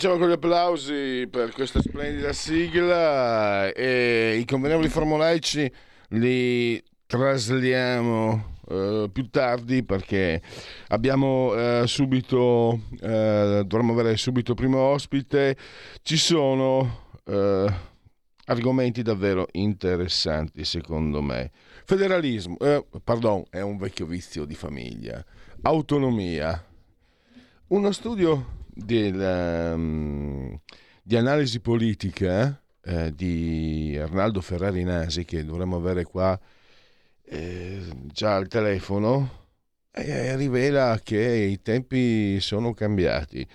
Cominciamo con gli applausi per questa splendida sigla e i convenevoli formulaici li trasliamo eh, più tardi perché abbiamo eh, subito, eh, dovremmo avere subito primo ospite, ci sono eh, argomenti davvero interessanti secondo me. Federalismo, eh, pardon, è un vecchio vizio di famiglia, autonomia, uno studio del, um, di analisi politica eh, di Arnaldo Ferrari Nasi, che dovremmo avere qua eh, già al telefono, eh, rivela che i tempi sono cambiati.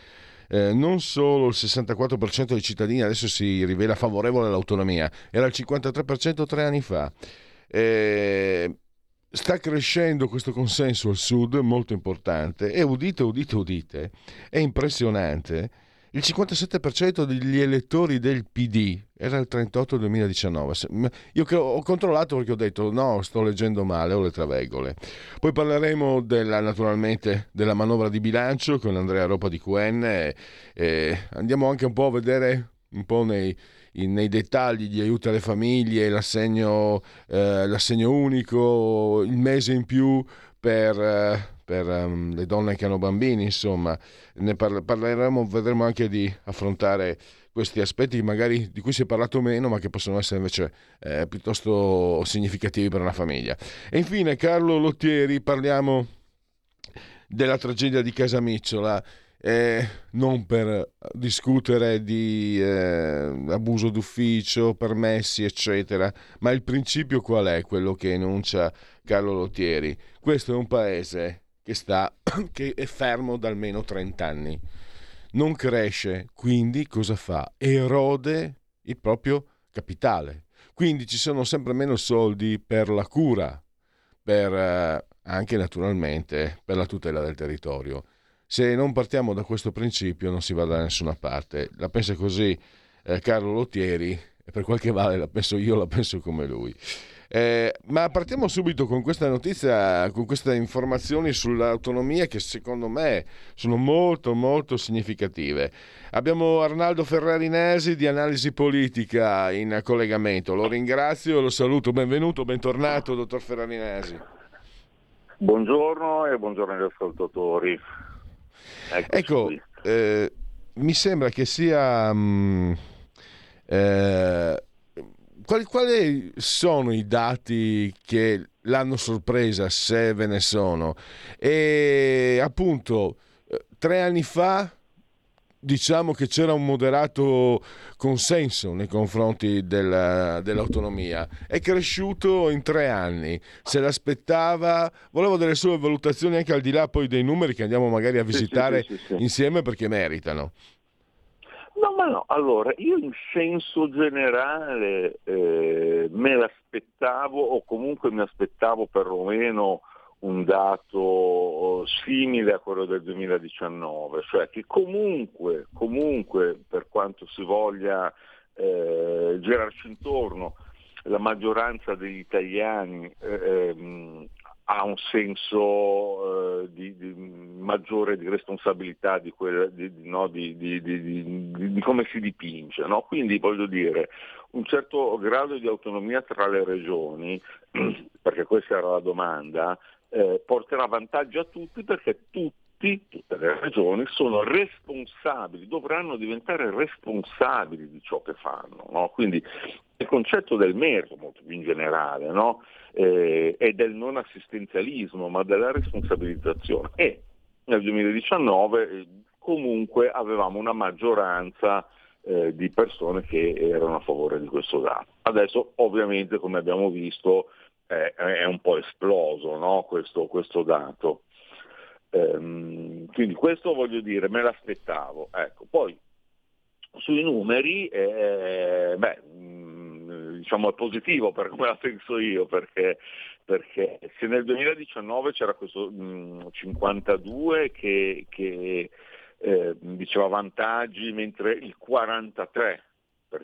Eh, non solo il 64% dei cittadini adesso si rivela favorevole all'autonomia, era il 53% tre anni fa. Eh, sta crescendo questo consenso al sud molto importante e udite, udite, udite, è impressionante. Il 57% degli elettori del PD era il 38 2019. Io ho controllato perché ho detto no, sto leggendo male, ho le traveggole. Poi parleremo della, naturalmente della manovra di bilancio con Andrea Ropa di QN e, e andiamo anche un po' a vedere un po' nei, nei dettagli gli aiuti alle famiglie, l'assegno, eh, l'assegno unico, il mese in più per, eh, per um, le donne che hanno bambini, insomma, ne parla- parleremo, vedremo anche di affrontare questi aspetti magari di cui si è parlato meno ma che possono essere invece eh, piuttosto significativi per una famiglia. E infine Carlo Lottieri parliamo della tragedia di Casamicciola eh, non per discutere di eh, abuso d'ufficio, permessi, eccetera, ma il principio qual è? Quello che enuncia Carlo Lottieri. Questo è un paese che, sta, che è fermo da almeno 30 anni, non cresce, quindi cosa fa? Erode il proprio capitale. Quindi ci sono sempre meno soldi per la cura, per eh, anche naturalmente per la tutela del territorio se non partiamo da questo principio non si va da nessuna parte. La pensa così eh, Carlo Lottieri e per qualche vale la penso io, la penso come lui. Eh, ma partiamo subito con questa notizia, con queste informazioni sull'autonomia che secondo me sono molto molto significative. Abbiamo Arnaldo Ferrarinesi di Analisi Politica in collegamento. Lo ringrazio e lo saluto. Benvenuto, bentornato, dottor Ferrarinesi. Buongiorno e buongiorno agli ascoltatori. Eccoci ecco, eh, mi sembra che sia... Mh, mm, eh, quali, quali, sono i dati che l'hanno sorpresa, se ve ne sono? E appunto, eh, tre anni fa diciamo che c'era un moderato consenso nei confronti della, dell'autonomia. È cresciuto in tre anni, se l'aspettava, volevo delle sue valutazioni anche al di là poi dei numeri che andiamo magari a visitare sì, sì, sì, insieme perché meritano. No, ma no, allora io in senso generale eh, me l'aspettavo o comunque mi aspettavo perlomeno un dato simile a quello del 2019, cioè che comunque, comunque per quanto si voglia eh, girarci intorno, la maggioranza degli italiani eh, ehm, ha un senso eh, di, di, maggiore di responsabilità di, quella, di, no, di come si dipinge. No? Quindi voglio dire, un certo grado di autonomia tra le regioni, perché questa era la domanda, eh, porterà vantaggio a tutti perché tutti, tutte le regioni sono responsabili, dovranno diventare responsabili di ciò che fanno. No? Quindi il concetto del merito, molto più in generale, no? eh, è del non assistenzialismo, ma della responsabilizzazione. E nel 2019 eh, comunque avevamo una maggioranza eh, di persone che erano a favore di questo dato. Adesso ovviamente come abbiamo visto eh, è un po' esploso no? questo, questo, dato. Ehm, quindi questo voglio dire, me l'aspettavo. Ecco, poi sui numeri, eh, beh, mm, diciamo è positivo per come la penso io, perché, perché se nel 2019 c'era questo mh, mm, 52 che, che eh, diceva vantaggi, mentre il 43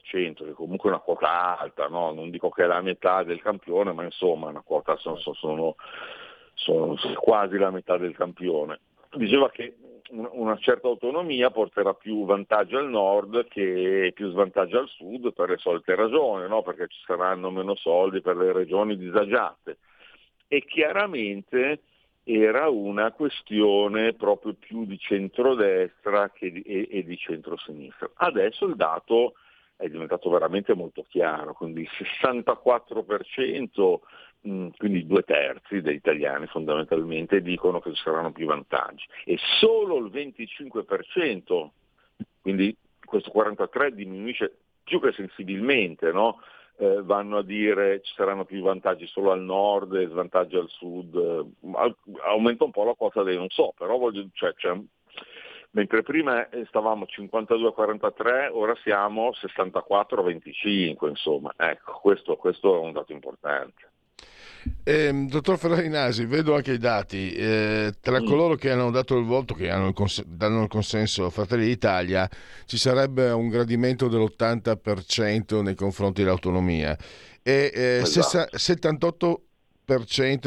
che comunque è una quota alta, no? non dico che è la metà del campione, ma insomma una quota sono, sono, sono quasi la metà del campione. Diceva che una certa autonomia porterà più vantaggio al nord che più svantaggio al sud per le solite ragioni, no? perché ci saranno meno soldi per le regioni disagiate. E chiaramente era una questione proprio più di centrodestra di, e, e di centrosinistra. Adesso il dato è diventato veramente molto chiaro, quindi il 64%, mm, quindi due terzi degli italiani fondamentalmente dicono che ci saranno più vantaggi e solo il 25%, quindi questo 43% diminuisce più che sensibilmente, no? eh, vanno a dire ci saranno più vantaggi solo al nord e svantaggi al sud, eh, aumenta un po' la quota dei non so, però voglio, cioè, c'è mentre prima eh, stavamo 52-43, ora siamo 64-25, insomma, ecco, questo, questo, è un dato importante. Eh, dottor Ferrarinasi, vedo anche i dati, eh, tra mm. coloro che hanno dato il voto, che il cons- danno il consenso a Fratelli d'Italia, ci sarebbe un gradimento dell'80% nei confronti dell'autonomia e eh, esatto. 78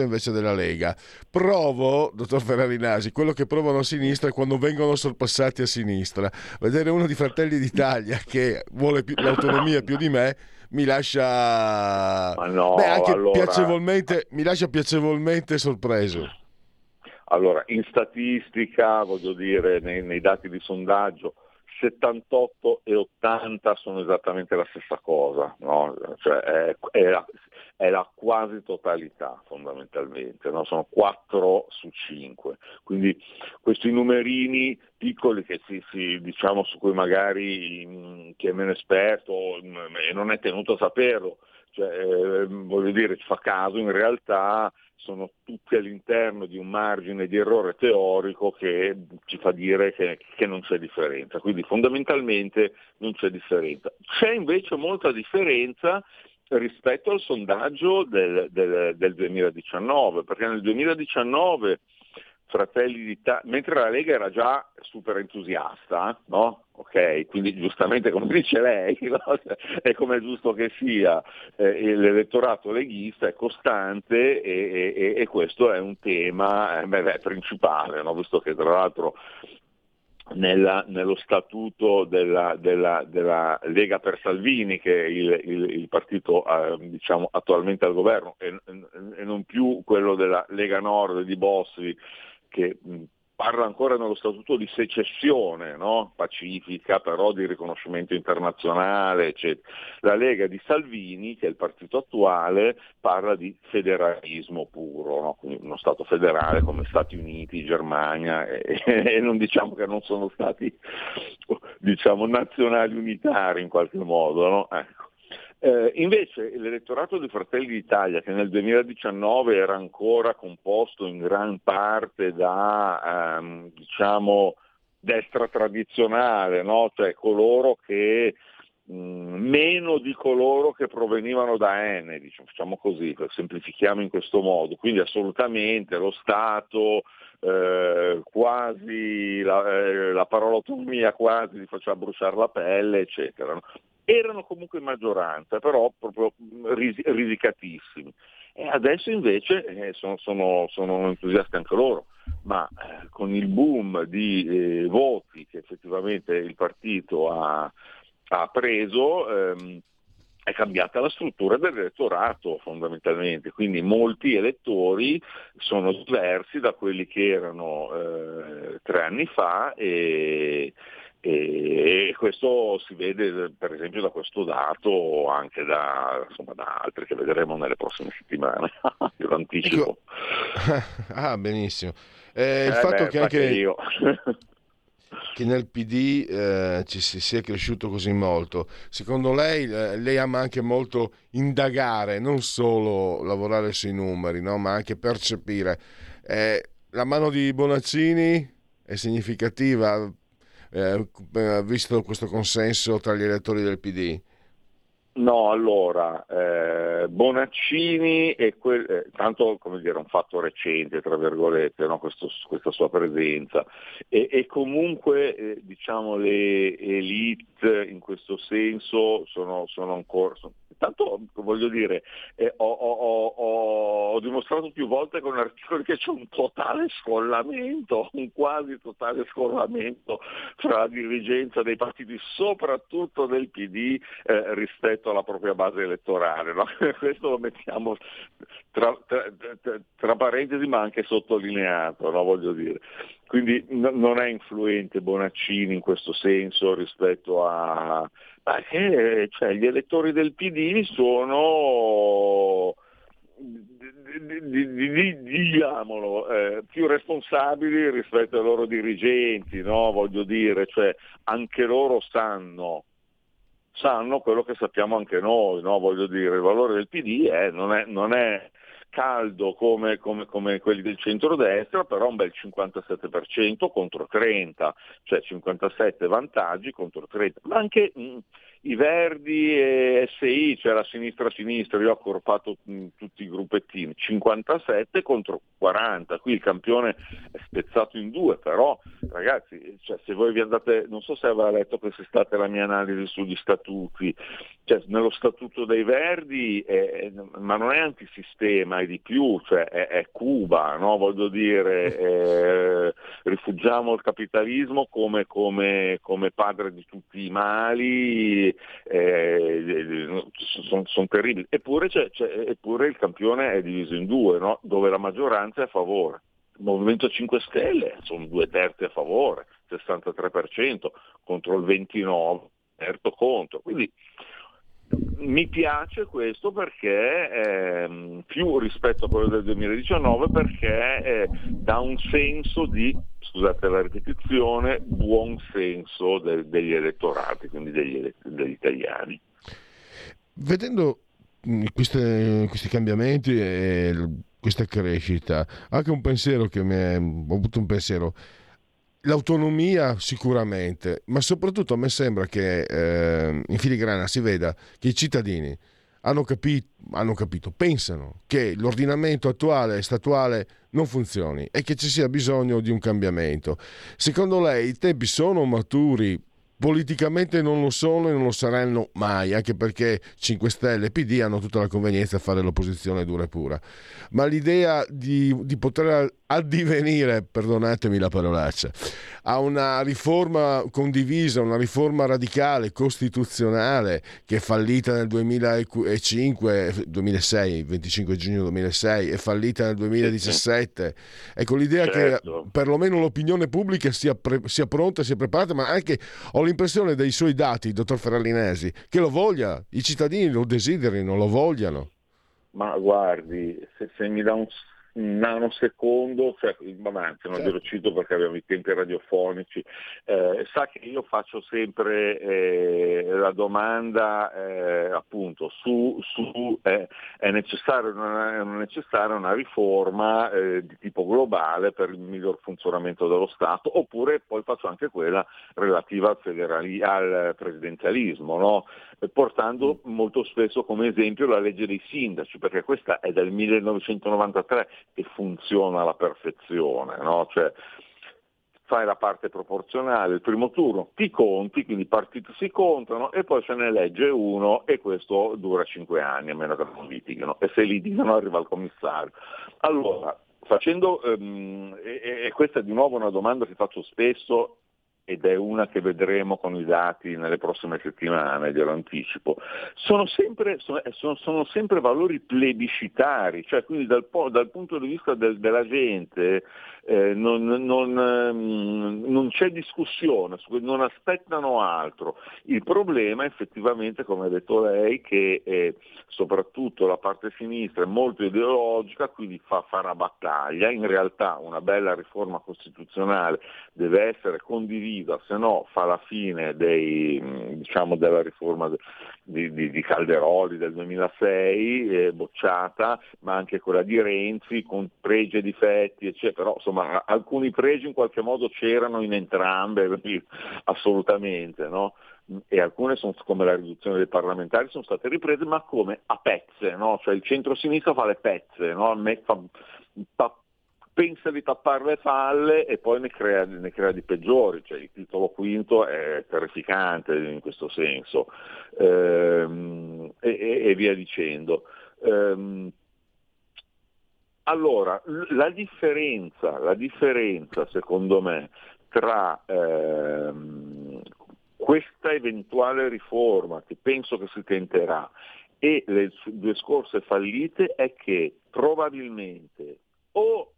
invece della Lega. Provo, dottor Ferrari Nasi, quello che provano a sinistra quando vengono sorpassati a sinistra. Vedere uno di Fratelli d'Italia che vuole più, l'autonomia più di me mi lascia, no, beh, allora... piacevolmente, mi lascia piacevolmente sorpreso. Allora, in statistica, voglio dire, nei, nei dati di sondaggio, 78 e 80 sono esattamente la stessa cosa, no? cioè è, è, è, la, quasi totalità fondamentalmente, no? sono 4 su 5, quindi questi numerini piccoli che si, si, diciamo, su cui magari mh, chi è meno esperto mh, e non è tenuto a saperlo, cioè, eh, voglio dire, ci fa caso, in realtà sono tutti all'interno di un margine di errore teorico che ci fa dire che, che, non c'è differenza. Quindi fondamentalmente non c'è differenza. C'è invece molta differenza rispetto al sondaggio del, del, del 2019, perché nel 2019 Fratelli d'Italia, mentre la Lega era già super entusiasta, no? Ok, quindi giustamente come dice lei, no? è come è giusto che sia, eh, l'elettorato leghista è costante e, e, e questo è un tema eh, beh, principale, no? visto che tra l'altro nella, nello statuto della, della, della, Lega per Salvini, che è il, il, il partito eh, diciamo, attualmente al governo, e, e, non più quello della Lega Nord di Bossi, che parla ancora nello statuto di secessione no? pacifica, però di riconoscimento internazionale, eccetera. La Lega di Salvini, che è il partito attuale, parla di federalismo puro, no? quindi uno Stato federale come Stati Uniti, Germania, e, e non diciamo che non sono stati diciamo, nazionali unitari in qualche modo. No? Ecco. Eh, invece l'elettorato di Fratelli d'Italia, che nel 2019 era ancora composto in gran parte da ehm, diciamo, destra tradizionale, no? cioè coloro che mh, meno di coloro che provenivano da N, diciamo, facciamo così, semplifichiamo in questo modo, quindi assolutamente lo Stato, eh, quasi la, eh, la, parola autonomia quasi li faceva bruciare la pelle, eccetera. No? erano comunque in maggioranza, però proprio ris- risicatissimi. E adesso invece eh, sono, sono, sono, entusiasti anche loro, ma eh, con il boom di eh, voti che effettivamente il partito ha, ha preso, ehm, è cambiata la struttura dell'elettorato fondamentalmente, quindi molti elettori sono diversi da quelli che erano eh, tre anni fa e, e questo si vede per esempio da questo dato anche da, insomma, da altri che vedremo nelle prossime settimane. Io lo anticipo. Ecco. ah benissimo. Eh, il eh fatto beh, che anche io che nel PD eh, ci si, sia cresciuto così molto. Secondo lei, eh, lei ama anche molto indagare, non solo lavorare sui numeri, no? ma anche percepire. Eh, la mano di Bonaccini è significativa, eh, visto questo consenso tra gli elettori del PD? No, allora, eh, Bonaccini è quel, eh, tanto come dire, un fatto recente, tra virgolette, no? Questo, questa sua presenza, e, e comunque eh, diciamo, le elite in questo senso sono, sono ancora, sono, Tanto voglio dire, eh, ho, ho, ho, ho, dimostrato più volte con articoli che c'è un totale scollamento, un quasi totale scollamento tra la dirigenza dei partiti, soprattutto del PD, eh, rispetto alla propria base elettorale. No? Questo lo mettiamo tra, tra, tra, tra, parentesi ma anche sottolineato, no? voglio dire. Quindi n- non è influente Bonaccini in questo senso rispetto a perché cioè, gli elettori del PD sono diciamolo, eh, più responsabili rispetto ai loro dirigenti, no? voglio dire, cioè, anche loro sanno, sanno quello che sappiamo anche noi, no? voglio dire, il valore del PD è, non, è, non è caldo come, come, come, quelli del centrodestra, però un bel 57% contro 30, cioè 57 vantaggi contro 30. Ma anche mh, mm, i Verdi e SI, cioè la sinistra-sinistra, io ho accorpato tutti i gruppettini, 57 contro 40, qui il campione è spezzato in due, però ragazzi, cioè, se voi vi andate, non so se aveva letto quest'estate la mia analisi sugli statuti, cioè, nello statuto dei Verdi, è, ma non è antisistema, è di più, cioè, è, è Cuba, no? voglio dire, eh, rifugiamo il capitalismo come, come, come, padre di tutti i mali, eh, sono son terribili, eppure, c'è, c'è, eppure, il campione è diviso in due, no? dove la maggioranza è a favore. Il Movimento 5 Stelle sono due terzi a favore, 63% contro il 29% certo contro. Quindi mi piace questo perché eh, più rispetto a quello del 2019 perché eh, dà un senso di, scusate la ripetizione, buon senso de- degli elettorati, quindi degli, elett- degli italiani. Vedendo mm, queste, questi cambiamenti e questa crescita, anche un pensiero che mi è, ho avuto un pensiero L'autonomia sicuramente, ma soprattutto a me sembra che eh, in filigrana si veda che i cittadini hanno capito, hanno capito, pensano che l'ordinamento attuale e statuale non funzioni e che ci sia bisogno di un cambiamento. Secondo lei i tempi sono maturi politicamente non lo sono e non lo saranno mai, anche perché 5 Stelle e PD hanno tutta la convenienza a fare l'opposizione dura e pura. Ma l'idea di, di poter addivenire, perdonatemi la parolaccia, a una riforma condivisa, una riforma radicale, costituzionale, che è fallita nel 2005, 2006, 25 giugno 2006, è fallita nel 2017. Ecco, l'idea certo. che perlomeno l'opinione pubblica sia, pre- sia pronta, sia preparata, ma anche ho l'impressione dei suoi dati, dottor Ferralinesi, che lo voglia, i cittadini lo desiderino, lo vogliano. Ma guardi, se, se mi dà un un nanosecondo, cioè, anzi non certo. cito perché abbiamo i tempi radiofonici, eh, sa che io faccio sempre eh, la domanda eh, appunto su, su eh, necessaria è necessaria una riforma eh, di tipo globale per il miglior funzionamento dello Stato, oppure poi faccio anche quella relativa al, federali- al presidenzialismo, no? Portando molto spesso come esempio la legge dei sindaci, perché questa è del 1993 e funziona alla perfezione, no? cioè, fai la parte proporzionale, il primo turno ti conti, quindi i partiti si contano e poi se ne elegge uno e questo dura cinque anni a meno che non litigano e se litigano arriva il commissario. Allora, facendo, um, e, e questa è di nuovo una domanda che faccio spesso ed è una che vedremo con i dati nelle prossime settimane, glielo anticipo, sono sempre, sono, eh, sono, sempre valori plebiscitari, cioè quindi dal, dal punto di vista del, della gente eh, non, non, ehm, non, c'è discussione, non aspettano altro. Il problema effettivamente, come ha detto lei, che eh, soprattutto la parte sinistra è molto ideologica, quindi fa fare a battaglia, in realtà una bella riforma costituzionale deve essere condivisa, se no fa la fine dei, diciamo, della riforma di, di, di, Calderoli del 2006, eh, bocciata, ma anche quella di Renzi con pregi e difetti, eccetera. però insomma alcuni pregi in qualche modo c'erano in entrambe, assolutamente, no? e alcune sono, come la riduzione dei parlamentari sono state riprese ma come a pezze, no? cioè il centro-sinistra fa le pezze, no? fa, fa, pensa di tappare le falle e poi ne crea, ne crea di peggiori, cioè, il titolo quinto è terrificante in questo senso ehm, e, e, via dicendo. Ehm, allora, la differenza, la differenza secondo me tra ehm, questa eventuale riforma che penso che si tenterà e le due scorse fallite è che probabilmente o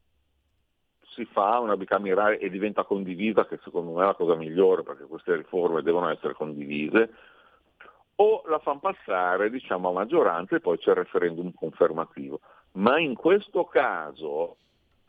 si fa una bicamerale e diventa condivisa, che secondo me è la cosa migliore perché queste riforme devono essere condivise, o la fanno passare diciamo, a maggioranza e poi c'è il referendum confermativo. Ma in questo caso,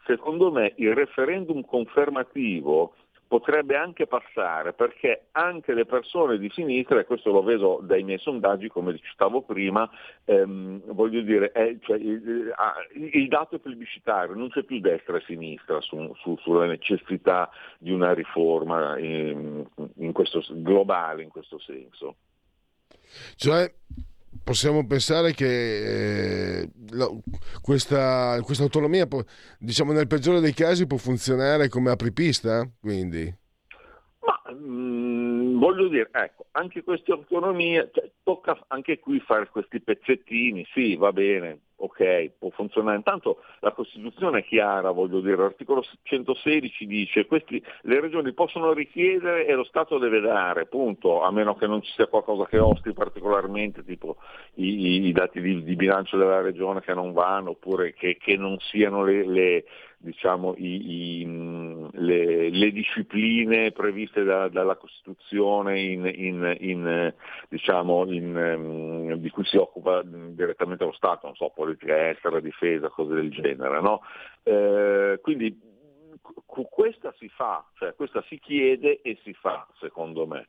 secondo me, il referendum confermativo potrebbe anche passare perché anche le persone di sinistra, e questo lo vedo dai miei sondaggi come citavo prima, ehm, voglio dire, è, cioè, il, il, dato è plebiscitario, non c'è più destra e sinistra su, su, sulla necessità di una riforma in, in questo, globale in questo senso. Cioè, possiamo pensare che eh, la, questa, questa, autonomia, diciamo nel peggiore dei casi, può funzionare come apripista? Quindi. Voglio dire, ecco, anche queste autonomie, cioè, tocca anche qui fare questi pezzettini, sì, va bene, ok, può funzionare. Intanto la Costituzione è chiara, voglio dire, l'articolo 116 dice che le regioni possono richiedere e lo Stato deve dare, punto, a meno che non ci sia qualcosa che ostri particolarmente, tipo i, i dati di, di, bilancio della regione che non vanno, oppure che, che non siano le, le diciamo, i, i, le, le, discipline previste da, dalla Costituzione in, in, in, diciamo, um, di cui si occupa direttamente lo Stato, non so, politica estera, difesa, cose del genere. No? Eh, quindi questa si fa, cioè questa si chiede e si fa, secondo me.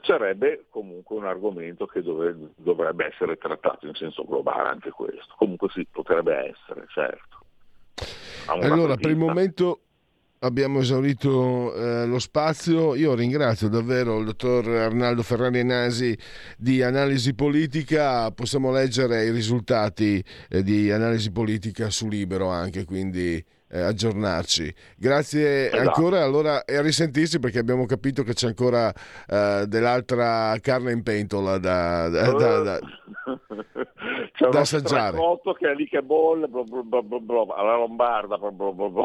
Sarebbe comunque un argomento che dovrebbe, essere trattato in senso globale anche questo. Comunque sì, potrebbe essere, certo. Allora, per il momento abbiamo esaurito eh, lo spazio. Io ringrazio davvero il dottor Arnaldo Ferrari Nasi di Analisi Politica. Possiamo leggere i risultati eh, di Analisi Politica su Libero anche, quindi eh, aggiornarci. Grazie esatto. ancora allora, e a risentirsi perché abbiamo capito che c'è ancora eh, dell'altra carne in pentola da, da, da, da, c'è da assaggiare. C'è che è lì che bolle, bla bla bla bla bla, alla lombarda. Bla bla bla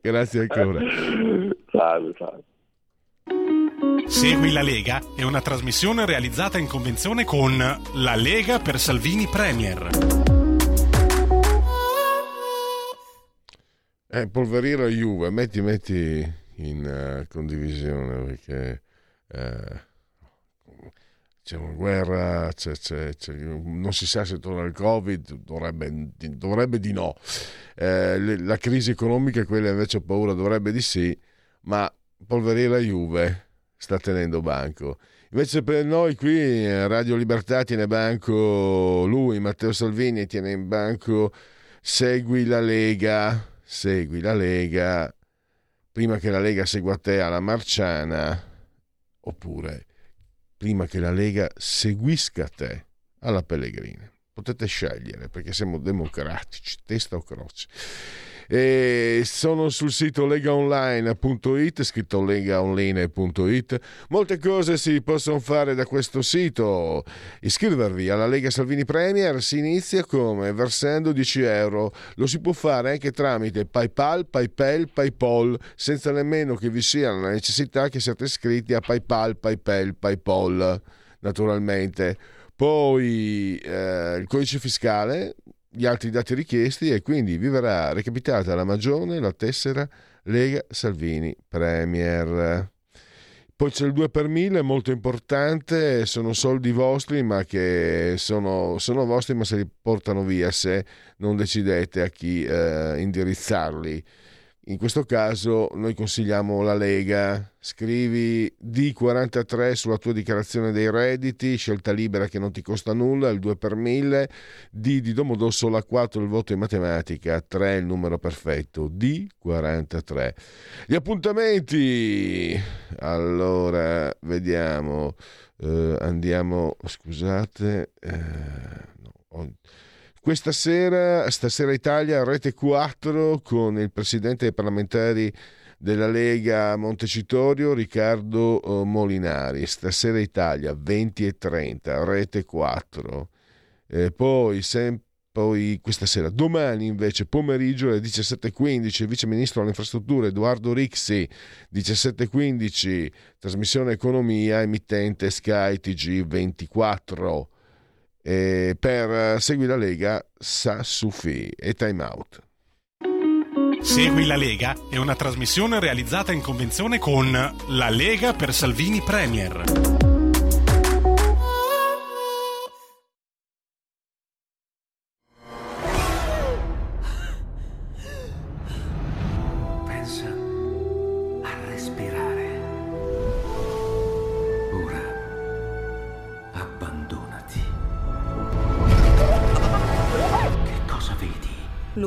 Grazie ancora. salve, salve. Segui la Lega è una trasmissione realizzata in convenzione con La Lega per Salvini Premier. Eh, polverire la Juve, metti, metti in uh, condivisione perché uh, c'è una guerra, c'è, c'è, c'è, non si sa se torna il Covid, dovrebbe, dovrebbe di no. Eh, le, la crisi economica, quella invece ho paura, dovrebbe di sì, ma polverire la Juve sta tenendo banco. Invece per noi qui eh, Radio Libertà tiene banco lui, Matteo Salvini, tiene in banco Segui la Lega segui la Lega prima che la Lega segua te alla Marciana oppure prima che la Lega seguisca te alla Pellegrina. Potete scegliere perché siamo democratici, testa o croce. E sono sul sito legaonline.it, scritto legaonline.it. Molte cose si possono fare da questo sito. Iscrivervi alla Lega Salvini Premier si inizia come? Versando 10 euro. Lo si può fare anche tramite PayPal, PayPal, PayPal, senza nemmeno che vi sia la necessità che siate iscritti a PayPal, PayPal, PayPal, naturalmente. Poi eh, il codice fiscale gli altri dati richiesti e quindi vi verrà recapitata la magione la tessera Lega Salvini Premier. Poi c'è il 2 per 1000, molto importante, sono soldi vostri ma che sono, sono vostri ma se li portano via se non decidete a chi eh, indirizzarli. In questo caso noi consigliamo la Lega, scrivi D43 sulla tua dichiarazione dei redditi, scelta libera che non ti costa nulla, il 2 per 1000, D di Domodossola 4 il voto in matematica, 3 il numero perfetto, D43. Gli appuntamenti, allora vediamo, eh, andiamo, scusate, eh, no, questa sera, stasera Italia, rete 4 con il presidente dei parlamentari della Lega Montecitorio, Riccardo eh, Molinari. Stasera Italia, 20 e 30, rete 4. Eh, poi, sempre poi questa sera, domani invece pomeriggio alle 17.15 il vice ministro alle infrastrutture Edoardo Rixi 17.15 trasmissione economia emittente Sky TG24 eh, per Segui la Lega Sassufi e Time Out. Segui la Lega è una trasmissione realizzata in convenzione con La Lega per Salvini Premier.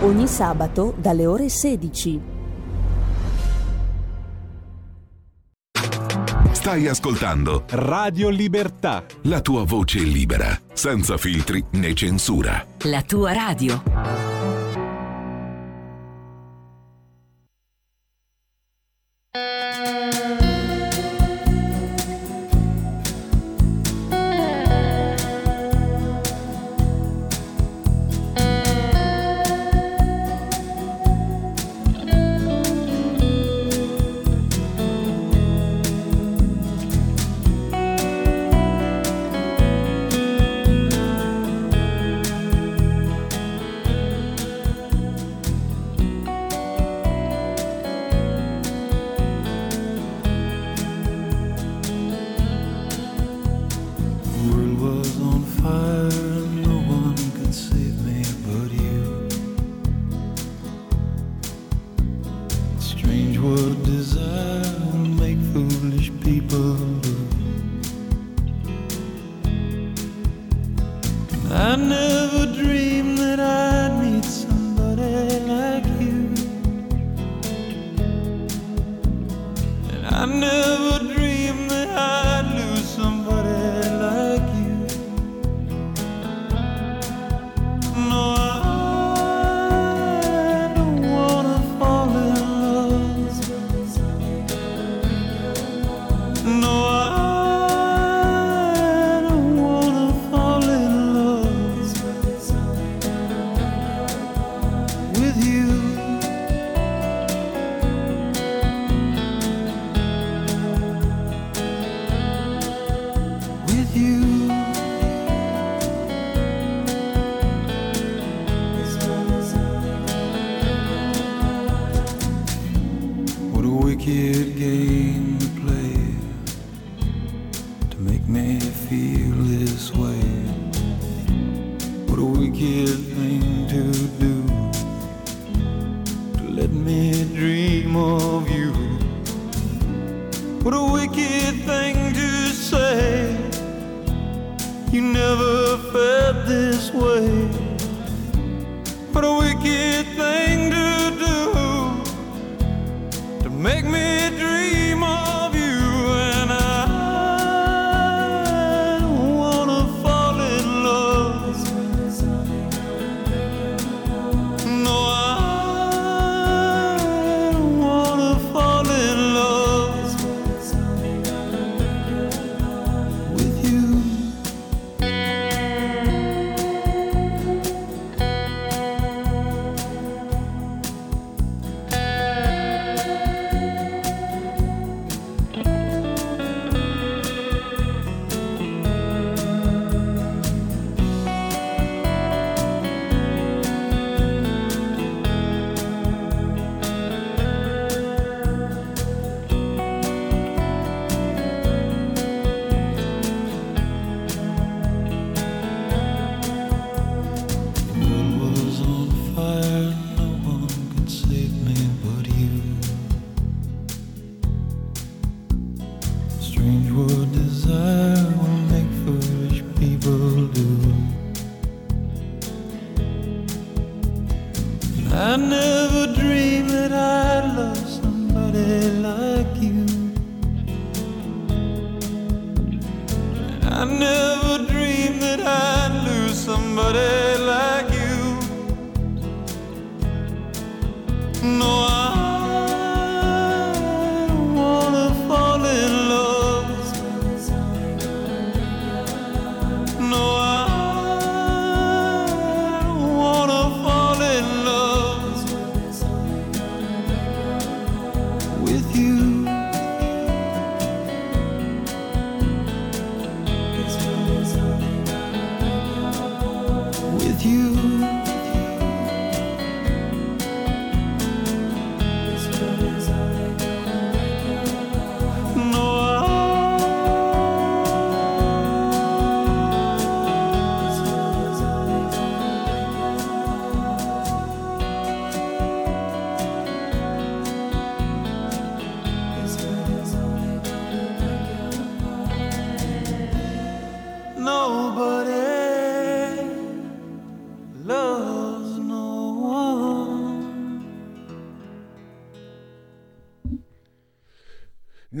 Ogni sabato dalle ore 16. Stai ascoltando Radio Libertà. La tua voce libera, senza filtri né censura. La tua radio.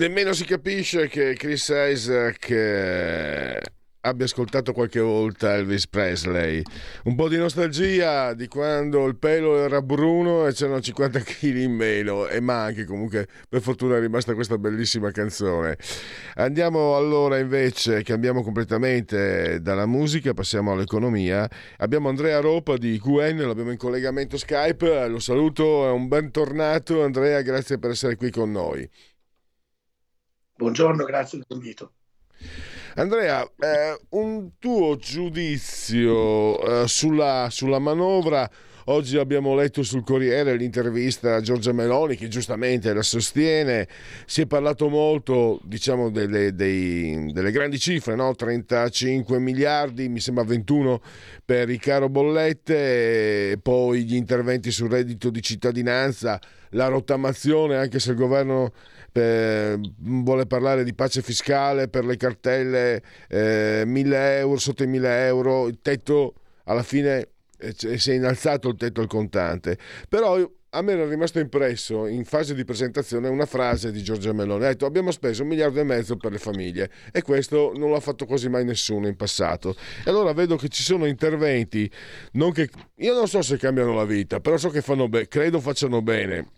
Nemmeno si capisce che Chris Isaac eh, abbia ascoltato qualche volta Elvis Presley. Un po' di nostalgia di quando il pelo era bruno e c'erano 50 kg in meno, e ma anche comunque per fortuna è rimasta questa bellissima canzone. Andiamo allora invece, cambiamo completamente dalla musica, passiamo all'economia. Abbiamo Andrea Ropa di QN, l'abbiamo in collegamento Skype, lo saluto, è un bentornato Andrea, grazie per essere qui con noi. Buongiorno, grazie dell'invito. Andrea, eh, un tuo giudizio eh, sulla, sulla manovra. Oggi abbiamo letto sul Corriere l'intervista a Giorgia Meloni che giustamente la sostiene. Si è parlato molto, diciamo, delle, dei- delle grandi cifre, no? 35 miliardi, mi sembra 21 per i caro bollette, poi gli interventi sul reddito di cittadinanza, la rottamazione, anche se il governo eh, vuole parlare di pace fiscale per le cartelle, eh, 1000 euro, sotto i 1000 euro, il tetto alla fine eh, si è innalzato il tetto al contante. Però a me era rimasto impresso in fase di presentazione una frase di Giorgia Meloni. Ha detto abbiamo speso un miliardo e mezzo per le famiglie e questo non l'ha fatto quasi mai nessuno in passato. E allora vedo che ci sono interventi, non che, io non so se cambiano la vita, però so che fanno bene, credo facciano bene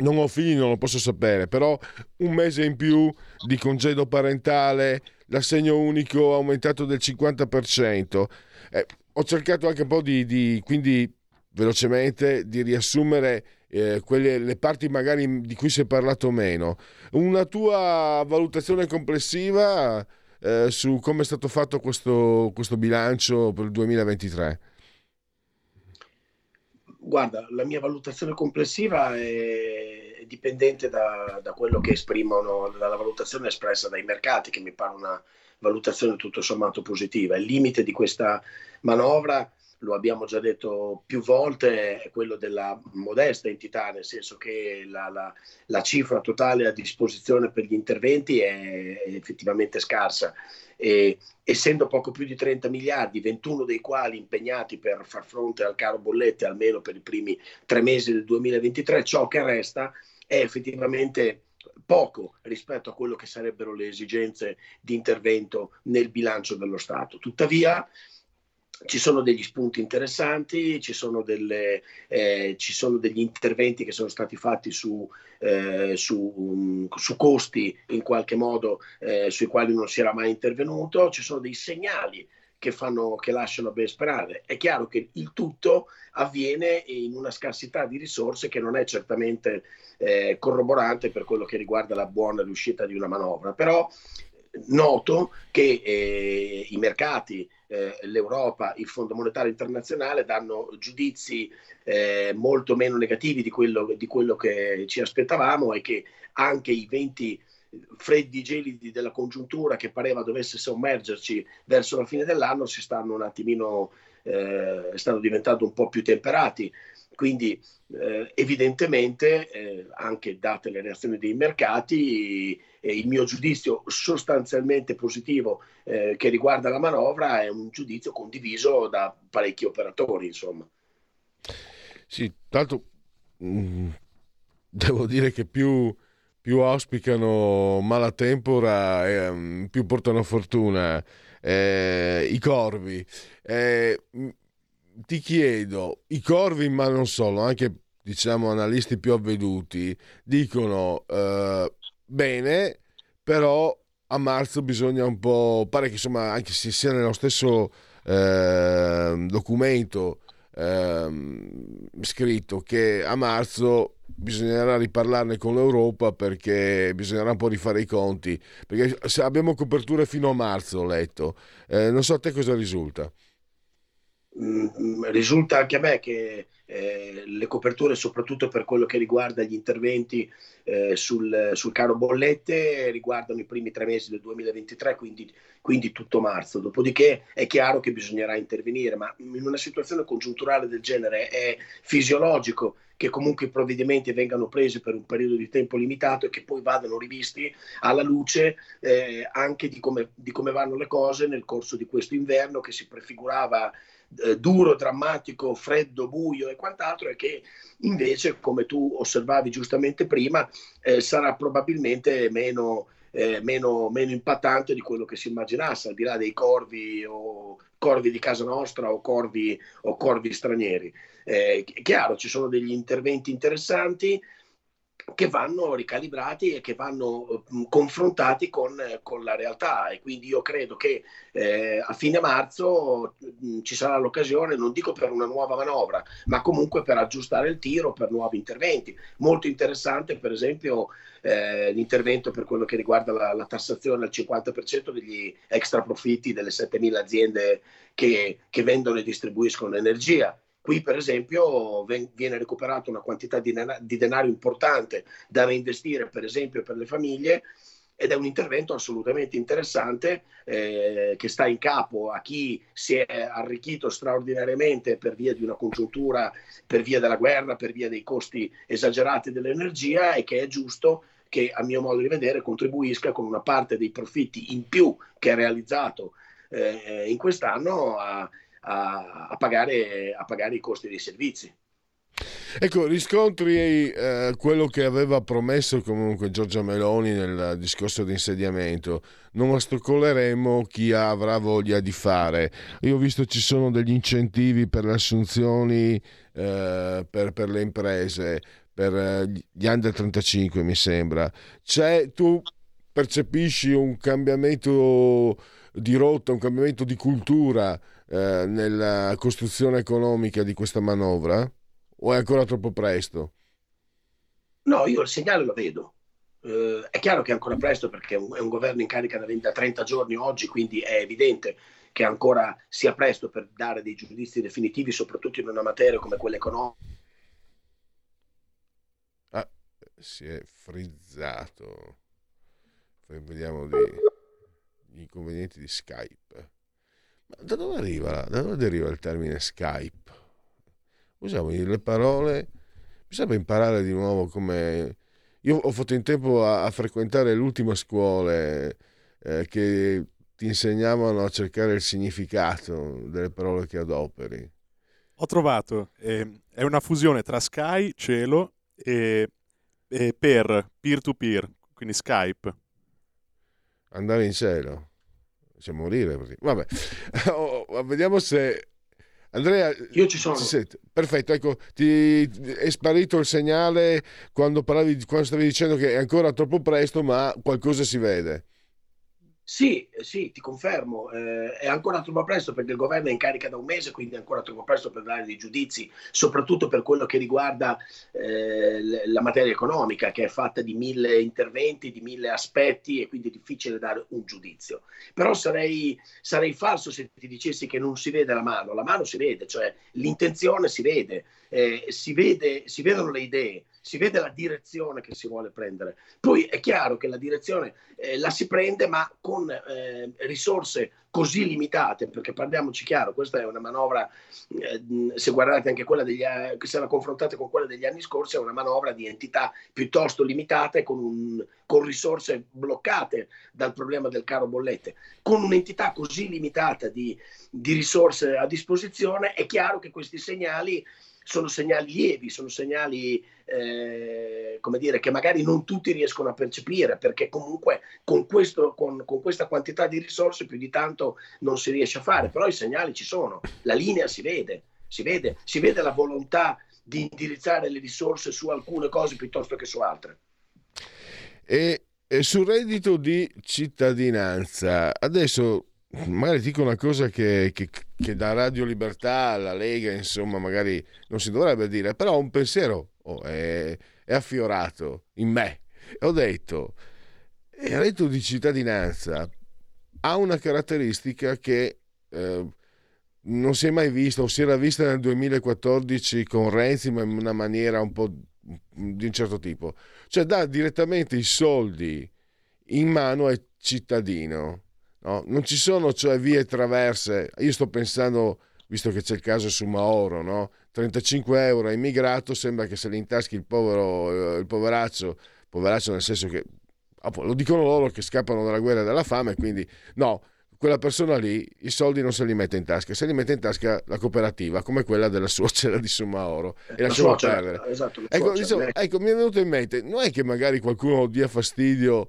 non ho figli, non lo posso sapere, però un mese in più di congedo parentale, l'assegno unico aumentato del 50%. Eh, ho cercato anche un po' di, di- quindi velocemente, di riassumere eh, quelle, le parti magari di cui si è parlato meno. Una tua valutazione complessiva eh, su come è stato fatto questo, questo bilancio per il 2023? Guarda, la mia valutazione complessiva è dipendente da, da quello che esprimono, dalla valutazione espressa dai mercati, che mi pare una valutazione tutto sommato positiva. Il limite di questa manovra, lo abbiamo già detto più volte, è quello della modesta entità, nel senso che la, la- la cifra totale a disposizione per gli interventi è effettivamente scarsa. E, essendo poco più di 30 miliardi, 21 dei quali impegnati per far fronte al caro bollette almeno per i primi tre mesi del 2023, ciò che resta è effettivamente poco rispetto a quello che sarebbero le esigenze di intervento nel bilancio dello Stato. Tuttavia, ci sono degli spunti interessanti, ci sono, delle, eh, ci sono degli interventi che sono stati fatti su, eh, su, mm, su costi in qualche modo eh, sui quali non si era mai intervenuto, ci sono dei segnali che, fanno, che lasciano ben sperare. È chiaro che il tutto avviene in una scarsità di risorse che non è certamente eh, corroborante per quello che riguarda la buona riuscita di una manovra, però noto che eh, i mercati, eh, l'Europa, il Fondo Monetario Internazionale danno giudizi eh, molto meno negativi di quello, di quello che ci aspettavamo e che anche i 20 freddi gelidi della congiuntura che pareva dovesse sommergerci verso la fine dell'anno si stanno un attimino eh, stanno diventando un po' più temperati quindi eh, evidentemente eh, anche date le reazioni dei mercati eh, il mio giudizio sostanzialmente positivo eh, che riguarda la manovra è un giudizio condiviso da parecchi operatori insomma Sì, tanto mm, devo dire che più, più auspicano malatempora, eh, più portano fortuna eh, i corvi. Ti chiedo, i corvi, ma non solo, anche diciamo analisti più avveduti, dicono eh, bene, però a marzo bisogna un po', pare che insomma anche se sia nello stesso eh, documento eh, scritto che a marzo bisognerà riparlarne con l'Europa perché bisognerà un po' rifare i conti, perché abbiamo coperture fino a marzo, ho letto. Eh, non so a te cosa risulta. Mm, risulta anche a me che eh, le coperture, soprattutto per quello che riguarda gli interventi eh, sul, sul, caro bollette, riguardano i primi tre mesi del 2023, quindi, quindi, tutto marzo. Dopodiché è chiaro che bisognerà intervenire, ma in una situazione congiunturale del genere è fisiologico che comunque i provvedimenti vengano presi per un periodo di tempo limitato e che poi vadano rivisti alla luce eh, anche di come, di come vanno le cose nel corso di questo inverno che si prefigurava eh, duro, drammatico, freddo, buio e quant'altro e che invece, come tu osservavi giustamente prima, eh, sarà probabilmente meno, eh, meno, meno impattante di quello che si immaginasse, al di là dei corvi o corvi di casa nostra o corvi, o corvi stranieri. Eh, chiaro, ci sono degli interventi interessanti, che vanno ricalibrati e che vanno mh, confrontati con, con, la realtà e quindi io credo che eh, a fine marzo mh, ci sarà l'occasione, non dico per una nuova manovra, ma comunque per aggiustare il tiro per nuovi interventi. Molto interessante per esempio eh, l'intervento per quello che riguarda la, la, tassazione al 50% degli extra profitti delle 7.000 aziende che, che vendono e distribuiscono energia Qui, per esempio, viene recuperata una quantità di, di denaro importante da reinvestire, per esempio, per le famiglie ed è un intervento assolutamente interessante eh, che sta in capo a chi si è arricchito straordinariamente per via di una congiuntura, per via della guerra, per via dei costi esagerati dell'energia e che è giusto che a mio modo di vedere contribuisca con una parte dei profitti in più che ha realizzato eh, in quest'anno a, a, a, pagare, a pagare i costi dei servizi. Ecco, riscontri eh, quello che aveva promesso comunque Giorgia Meloni nel discorso di insediamento. Non ostacoleremo chi avrà voglia di fare. Io ho visto ci sono degli incentivi per le assunzioni eh, per, per, le imprese, per eh, gli under 35 mi sembra. C'è, tu percepisci un cambiamento di rotta, un cambiamento di cultura eh, nella costruzione economica di questa manovra? O è ancora troppo presto? No, io il segnale lo vedo. Eh, è chiaro che è ancora presto perché è un, è un governo in carica da, 20, da 30 giorni oggi, quindi è evidente che ancora sia presto per dare dei giudizi definitivi, soprattutto in una materia come quella economica. Ah, si è frizzato. Vediamo gli inconvenienti di Skype. Da dove arriva? Da dove deriva il termine Skype? Usiamo le parole. Bisogna imparare di nuovo come. Io ho fatto in tempo a, a frequentare l'ultima scuola eh, che ti insegnavano a cercare il significato delle parole che adoperi. Ho trovato, eh, è una fusione tra Sky, cielo e, e per, peer to peer, quindi Skype. Andare in cielo cioè morire così. Vabbè, oh, vediamo se Andrea, io ci sono. Perfetto, ecco, ti è sparito il segnale quando, parlavi, quando stavi dicendo che è ancora troppo presto, ma qualcosa si vede. Sì, sì, ti confermo, eh, è ancora troppo presto perché il governo è in carica da un mese, quindi è ancora troppo presto per dare dei giudizi, soprattutto per quello che riguarda eh, la materia economica, che è fatta di mille interventi, di mille aspetti e quindi è difficile dare un giudizio. Però sarei, sarei falso se ti dicessi che non si vede la mano, la mano si vede, cioè l'intenzione si vede, eh, si, vede si vedono le idee si vede la direzione che si vuole prendere. Poi è chiaro che la direzione eh, la si prende, ma con eh, risorse così limitate, perché parliamoci chiaro, questa è una manovra, eh, se guardate anche quella degli se la confrontate con quella degli anni scorsi, è una manovra di entità piuttosto limitate, con, un, con risorse bloccate dal problema del caro bollette. Con un'entità così limitata di, di risorse a disposizione, è chiaro che questi segnali sono segnali lievi, sono segnali eh, come dire, che magari non tutti riescono a percepire, perché comunque con, questo, con, con, questa quantità di risorse più di tanto non si riesce a fare, però i segnali ci sono, la linea si vede, si vede, si vede la volontà di indirizzare le risorse su alcune cose piuttosto che su altre. E, e sul reddito di cittadinanza, adesso magari dico una cosa che, che, che, da Radio Libertà alla Lega, insomma, magari non si dovrebbe dire, però un pensiero oh, è, è, affiorato in me. Ho detto, il reddito di cittadinanza ha una caratteristica che eh, non si è mai vista, o si era vista nel 2014 con Renzi, ma in una maniera un po' di un certo tipo. Cioè dà direttamente i soldi in mano al cittadino No? Non ci sono cioè vie traverse. Io sto pensando, visto che c'è il caso su Mauro, no? 35 euro immigrato, sembra che se li intaschi il povero, il poveraccio, poveraccio nel senso che lo dicono loro che scappano dalla guerra e dalla fame, quindi no, quella persona lì i soldi non se li mette in tasca, se li mette in tasca la cooperativa, come quella della suocera di Sumaoro, e la sua perdere. Esatto, ecco, diciamo, ecco, mi è venuto in mente, non è che magari qualcuno dia fastidio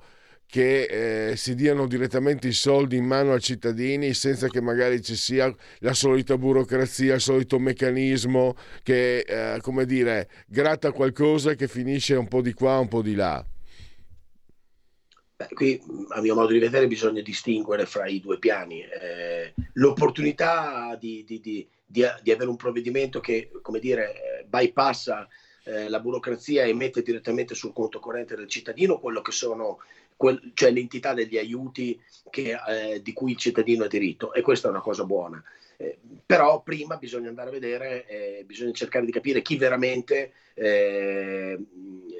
che eh, si diano direttamente i soldi in mano ai cittadini senza che magari ci sia la solita burocrazia, il solito meccanismo che, eh, come dire, gratta qualcosa che finisce un po' di qua, un po' di là. Beh, qui, a mio modo di vedere, bisogna distinguere fra i due piani. Eh, l'opportunità di, di, di, di, avere un provvedimento che, come dire, bypassa eh, la burocrazia e mette direttamente sul conto corrente del cittadino quello che sono quel, cioè l'entità degli aiuti che, eh, di cui il cittadino ha diritto e questa è una cosa buona. Eh, però prima bisogna andare a vedere, eh, bisogna cercare di capire chi veramente eh,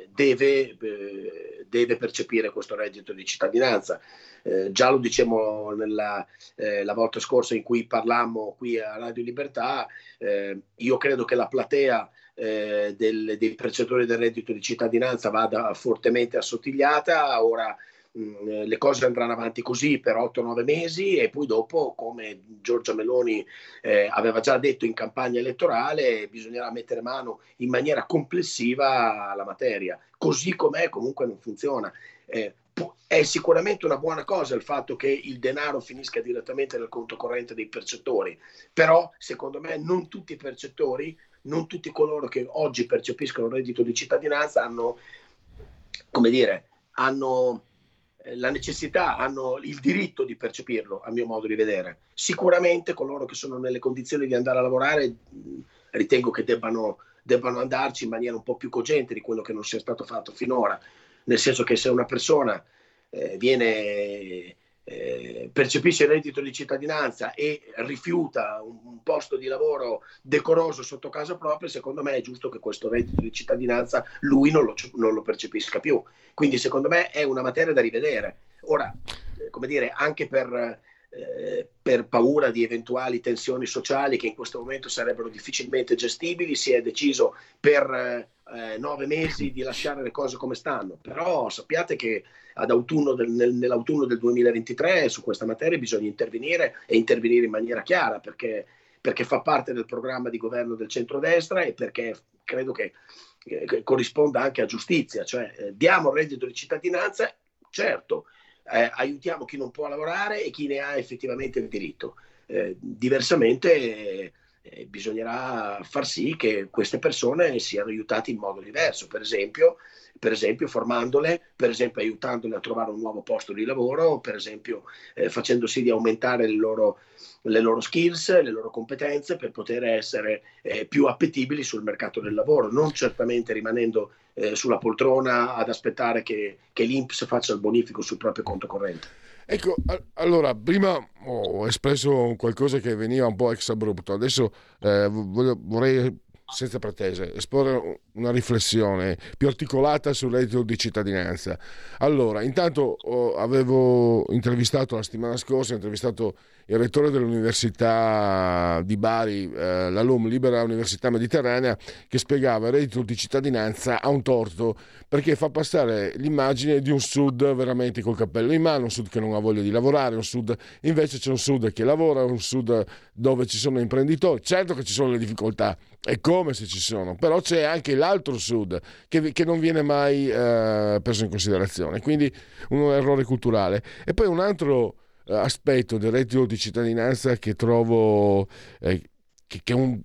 deve, eh, deve, percepire questo reddito di cittadinanza. Eh, già lo dicevamo nella, la volta scorsa in cui parlammo qui a Radio Libertà, io credo che la platea del, dei percettori del reddito di cittadinanza vada fortemente assottigliata. Ora Mm, eh, le cose andranno avanti così per 8-9 mesi e poi dopo, come Giorgia Meloni eh, aveva già detto in campagna elettorale, bisognerà mettere mano in maniera complessiva alla materia. Così com'è comunque non funziona. Eh, è sicuramente una buona cosa il fatto che il denaro finisca direttamente nel conto corrente dei percettori, però secondo me non tutti i percettori, non tutti coloro che oggi percepiscono il reddito di cittadinanza hanno, come dire, hanno la necessità, hanno il diritto di percepirlo, a mio modo di vedere. Sicuramente coloro che sono nelle condizioni di andare a lavorare ritengo che debbano, debbano andarci in maniera un po' più cogente di quello che non sia stato fatto finora, nel senso che se una persona eh, viene eh, percepisce il reddito di cittadinanza e rifiuta un, un, posto di lavoro decoroso sotto casa propria, secondo me è giusto che questo reddito di cittadinanza lui non lo, non lo percepisca più. Quindi secondo me è una materia da rivedere. Ora, eh, come dire, anche per, eh, per paura di eventuali tensioni sociali che in questo momento sarebbero difficilmente gestibili, si è deciso per eh, nove mesi di lasciare le cose come stanno. Però sappiate che del, nel, nell'autunno del 2023 su questa materia bisogna intervenire e intervenire in maniera chiara perché, perché fa parte del programma di governo del centrodestra e perché credo che, che corrisponda anche a giustizia, cioè eh, diamo il reddito di cittadinanza, certo, eh, aiutiamo chi non può lavorare e chi ne ha effettivamente il diritto. Eh, diversamente eh, bisognerà far sì che queste persone siano aiutate in modo diverso, per esempio, per esempio formandole, per esempio aiutandole a trovare un nuovo posto di lavoro, per esempio eh, facendo sì di aumentare le loro, le loro, skills, le loro competenze per poter essere eh, più appetibili sul mercato del lavoro, non certamente rimanendo eh, sulla poltrona ad aspettare che, che l'Inps faccia il bonifico sul proprio conto corrente. Ecco, allora, prima ho espresso qualcosa che veniva un po' ex abrupto, adesso eh, vorrei, senza pretese, esporre una riflessione più articolata sul reddito di cittadinanza. Allora, intanto oh, avevo intervistato la settimana scorsa, ho intervistato il rettore dell'Università di Bari, eh, l'alum Libera Università Mediterranea, che spiegava il reddito di cittadinanza a un torto perché fa passare l'immagine di un sud veramente col cappello in mano, un sud che non ha voglia di lavorare, un sud invece c'è un sud che lavora, un sud dove ci sono imprenditori, certo che ci sono le difficoltà, è come se ci sono, però c'è anche l'altro sud che, che non viene mai eh, preso in considerazione, quindi un errore culturale. E poi un altro aspetto del reddito di cittadinanza che trovo eh, che, che un,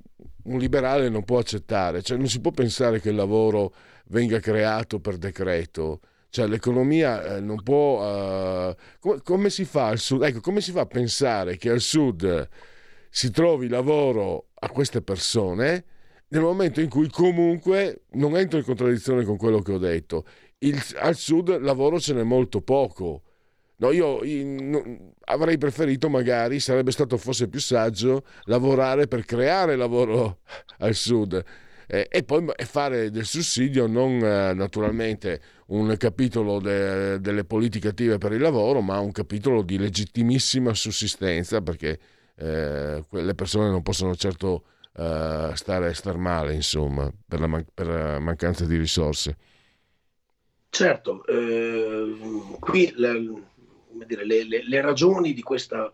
un liberale non può accettare, cioè non si può pensare che il lavoro venga creato per decreto. Cioè l'economia eh, non può... Uh, come, come, si fa al sud? Ecco, come si fa a pensare che al sud si trovi lavoro a queste persone nel momento in cui comunque non entro in contraddizione con quello che ho detto. Il, al sud lavoro ce n'è molto poco. No, io, io avrei preferito magari, sarebbe stato forse più saggio, lavorare per creare lavoro al sud eh, e poi fare del sussidio non eh, naturalmente un capitolo de, delle politiche attive per il lavoro, ma un capitolo di legittimissima sussistenza perché eh, le persone non possono certo eh, stare, star male, insomma, per la, man- per la mancanza di risorse. Certo, eh, qui le, dire, le, le, le, ragioni di questa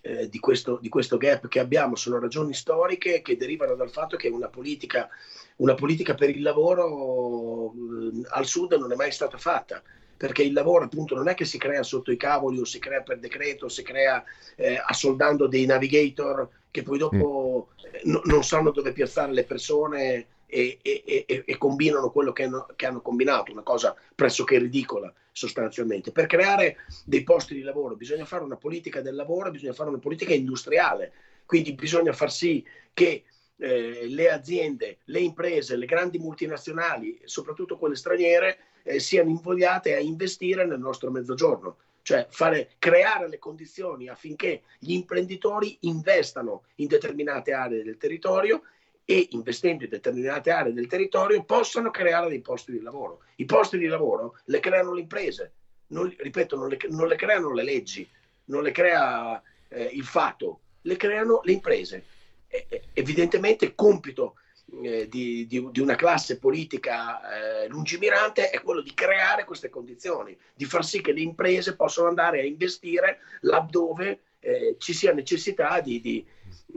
eh, di, questo, di, questo, gap che abbiamo sono ragioni storiche che derivano dal fatto che una politica, una politica per il lavoro eh, al sud non è mai stata fatta perché il lavoro appunto non è che si crea sotto i cavoli o si crea per decreto, si crea eh, assoldando dei navigator che poi dopo mm. n- non sanno dove piazzare le persone e, e, e, e combinano quello che hanno, che hanno, combinato, una cosa pressoché ridicola sostanzialmente. Per creare dei posti di lavoro bisogna fare una politica del lavoro, bisogna fare una politica industriale, quindi bisogna far sì che eh, le aziende, le imprese, le grandi multinazionali, soprattutto quelle straniere, eh, siano invogliate a investire nel nostro mezzogiorno cioè fare, creare le condizioni affinché gli imprenditori investano in determinate aree del territorio e investendo in determinate aree del territorio possano creare dei posti di lavoro. I posti di lavoro le creano le imprese, non, ripeto, non le, non le, creano le leggi, non le crea eh, il fatto, le creano le imprese. E, evidentemente compito eh, di, di, di, una classe politica eh, lungimirante è quello di creare queste condizioni, di far sì che le imprese possano andare a investire laddove eh, ci sia necessità di, di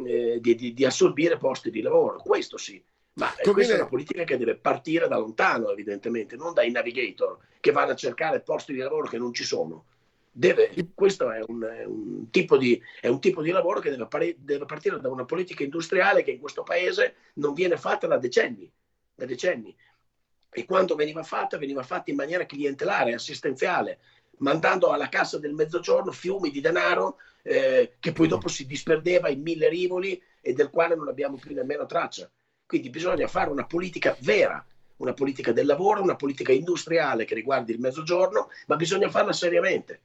eh, di, di, di, assorbire posti di lavoro, questo sì. Ma Come questa è una politica che deve partire da lontano, evidentemente, non dai navigator che vanno a cercare posti di lavoro che non ci sono. Deve, questo è un, è, un di, è un, tipo di, lavoro che deve, pari, deve, partire da una politica industriale che in questo paese non viene fatta da decenni, da decenni. E quando veniva fatta, veniva fatta in maniera clientelare, assistenziale, mandando alla cassa del mezzogiorno fiumi di denaro eh, che poi dopo si disperdeva in mille rivoli e del quale non abbiamo più nemmeno traccia. Quindi bisogna fare una politica vera, una politica del lavoro, una politica industriale che riguardi il mezzogiorno, ma bisogna farla seriamente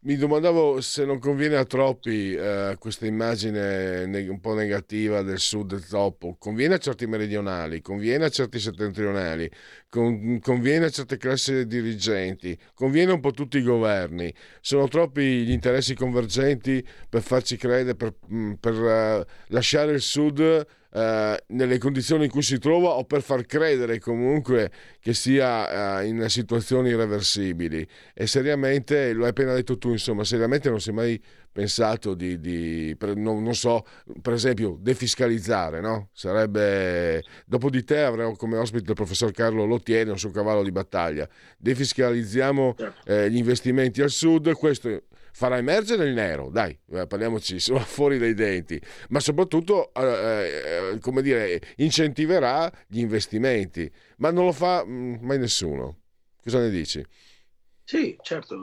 mi domandavo se non conviene a troppi eh, questa immagine un po' negativa del sud troppo. Conviene a certi meridionali, conviene a certi settentrionali, con, conviene a certe classi dirigenti, conviene un po' a tutti i governi. Sono troppi gli interessi convergenti per farci credere, per, mm, per uh, lasciare il sud eh, nelle condizioni in cui si trova o per far credere comunque che sia eh, in situazioni irreversibili. E seriamente, lo hai appena detto tu, insomma, seriamente non si è mai pensato di, di per, non, non, so, per esempio, defiscalizzare, no? Sarebbe, dopo di te avremo come ospite il professor Carlo Lottieri, un suo cavallo di battaglia. Defiscalizziamo certo. eh, gli investimenti al sud, questo farà emergere il nero, dai, eh, parliamoci, fuori dai denti, ma soprattutto, eh, eh, come dire, incentiverà gli investimenti, ma non lo fa mm, mai nessuno. Cosa ne dici? Sì, certo,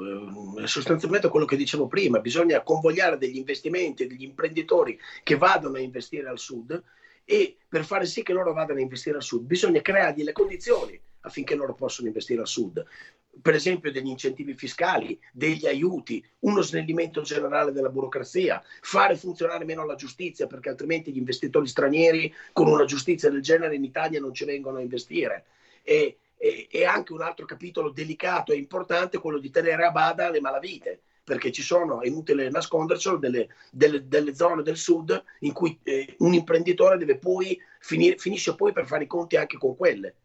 è sostanzialmente quello che dicevo prima, bisogna convogliare degli investimenti, degli imprenditori che vadano a investire al sud e per fare sì che loro vadano a investire al sud bisogna creargli le condizioni affinché loro possano investire al sud per esempio degli incentivi fiscali, degli aiuti, uno snellimento generale della burocrazia, fare funzionare meno la giustizia perché altrimenti gli investitori stranieri con una giustizia del genere in Italia non ci vengono a investire. E, e, e anche un altro capitolo delicato e importante quello di tenere a bada le malavite perché ci sono, è inutile nascondercelo, delle, delle, delle zone del sud in cui eh, un imprenditore deve poi finire, finisce poi per fare i conti anche con quelle.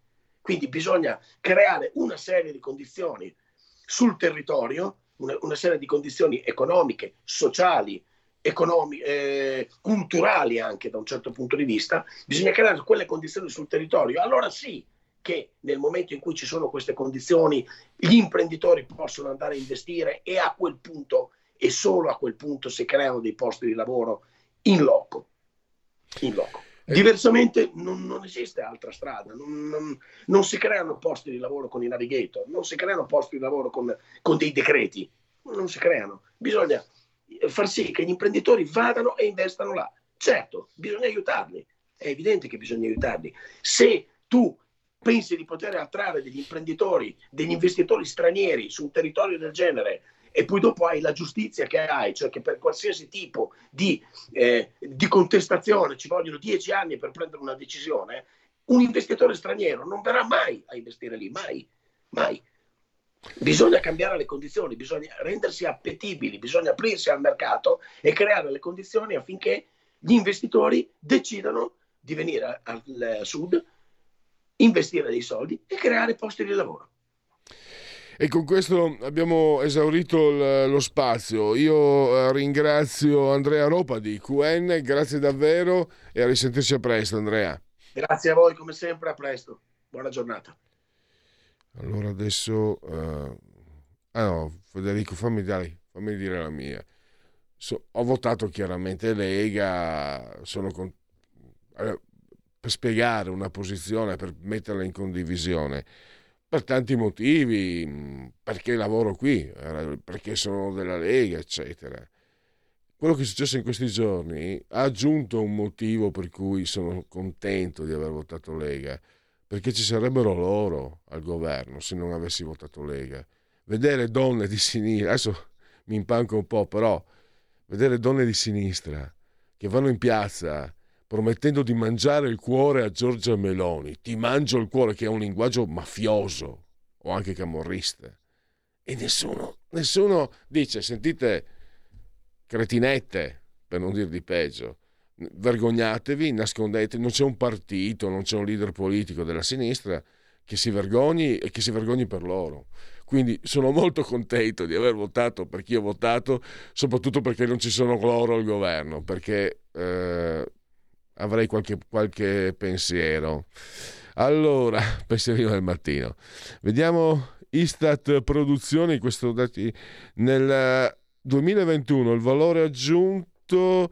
Quindi bisogna creare una serie di condizioni sul territorio, una, una serie di condizioni economiche, sociali, economiche, eh, culturali anche da un certo punto di vista, bisogna creare quelle condizioni sul territorio. Allora sì, che nel momento in cui ci sono queste condizioni gli imprenditori possono andare a investire e a quel punto e solo a quel punto si creano dei posti di lavoro in loco. In loco. Eh. Diversamente non, non, esiste altra strada, non, non, non, si creano posti di lavoro con i navigator, non si creano posti di lavoro con, con dei decreti, non si creano. Bisogna far sì che gli imprenditori vadano e investano là. Certo, bisogna aiutarli, è evidente che bisogna aiutarli. Se tu pensi di poter attrarre degli imprenditori, degli investitori stranieri su un territorio del genere e poi dopo hai la giustizia che hai, cioè che per qualsiasi tipo di, eh, di contestazione ci vogliono dieci anni per prendere una decisione, un investitore straniero non verrà mai a investire lì, mai, mai. Bisogna cambiare le condizioni, bisogna rendersi appetibili, bisogna aprirsi al mercato e creare le condizioni affinché gli investitori decidano di venire al sud investire dei soldi e creare posti di lavoro. E con questo abbiamo esaurito lo spazio. Io eh, ringrazio Andrea Ropa di QN, grazie davvero e a risentirci a presto Andrea. Grazie a voi come sempre, a presto. Buona giornata. Allora adesso... Uh... Ah no, Federico, fammi, dai, fammi dire la mia. So, ho votato chiaramente Lega, sono con... Allora, per spiegare una posizione, per metterla in condivisione, per tanti motivi, mm, perché lavoro qui, perché sono della Lega, eccetera. Quello che è successo in questi giorni ha aggiunto un motivo per cui sono contento di aver votato Lega, perché ci sarebbero loro al governo se non avessi votato Lega. Vedere donne di sinistra, adesso mi impanco un po', però vedere donne di sinistra che vanno in piazza promettendo di mangiare il cuore a Giorgia Meloni. Ti mangio il cuore, che è un linguaggio mafioso o anche camorrista. E nessuno, nessuno dice, sentite, cretinette, per non dir di peggio, vergognatevi, nascondete, non c'è un partito, non c'è un leader politico della sinistra che si vergogni e che si vergogni per loro. Quindi sono molto contento di aver votato per chi ho votato, soprattutto perché non ci sono loro al governo, perché eh, avrei qualche, qualche pensiero. Allora, pensierino del mattino. Vediamo Istat Produzioni, questo dati nel 2021 il valore aggiunto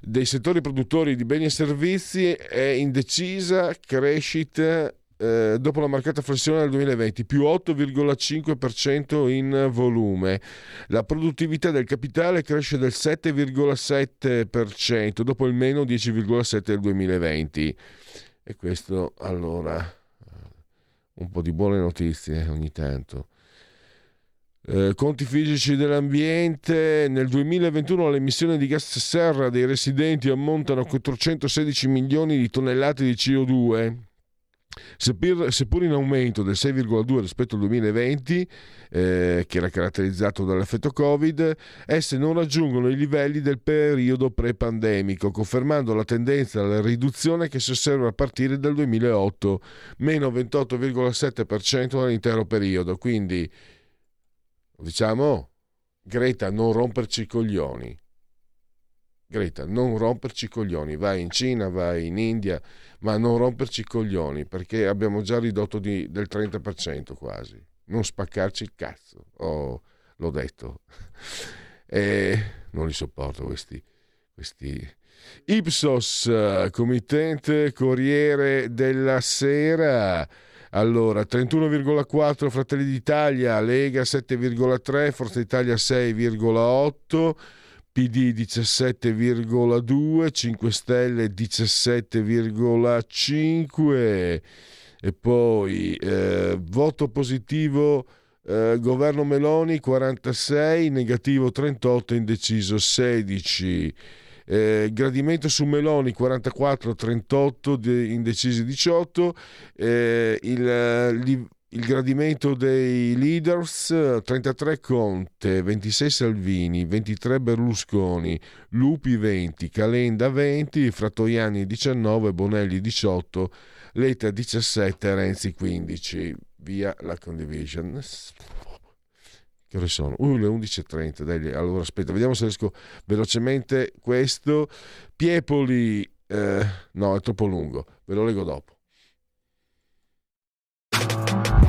dei settori produttori di beni e servizi è in decisa crescita eh, dopo la marcata flessione del 2020, più 8,5% in volume. La produttività del capitale cresce del 7,7% dopo il meno 10,7% del 2020. E questo allora un po' di buone notizie ogni tanto. Eh, conti fisici dell'ambiente, nel 2021 le emissioni di gas serra dei residenti ammontano a 416 milioni di tonnellate di CO2, Seppur, seppur in aumento del 6,2 rispetto al 2020, eh, che era caratterizzato dall'effetto Covid, esse non raggiungono i livelli del periodo pre-pandemico, confermando la tendenza alla riduzione che si osserva a partire dal 2008, meno 28,7% nell'intero periodo. Quindi, diciamo, Greta, non romperci i coglioni. Greta, non romperci i coglioni, vai in Cina, vai in India, ma non romperci i coglioni perché abbiamo già ridotto di, del 30% quasi. Non spaccarci il cazzo, oh, l'ho detto. E non li sopporto questi, questi Ipsos, committente Corriere della Sera. Allora, 31,4 Fratelli d'Italia, Lega 7,3, Forza Italia 6,8. PD 17,2, 5 Stelle 17,5 e poi eh, voto positivo eh, governo Meloni 46, negativo 38, indeciso 16. Eh, gradimento su Meloni 44, 38, indecisi 18. Eh, il, il gradimento dei leaders 33 Conte, 26 Salvini, 23 Berlusconi, Lupi 20, Calenda 20, Frattoiani 19, Bonelli 18, Letta 17, Renzi 15. Via la condivision. Che ore sono? Uh, le 11.30. Dai, allora aspetta, vediamo se riesco velocemente questo. Piepoli, eh, no, è troppo lungo, ve lo leggo dopo.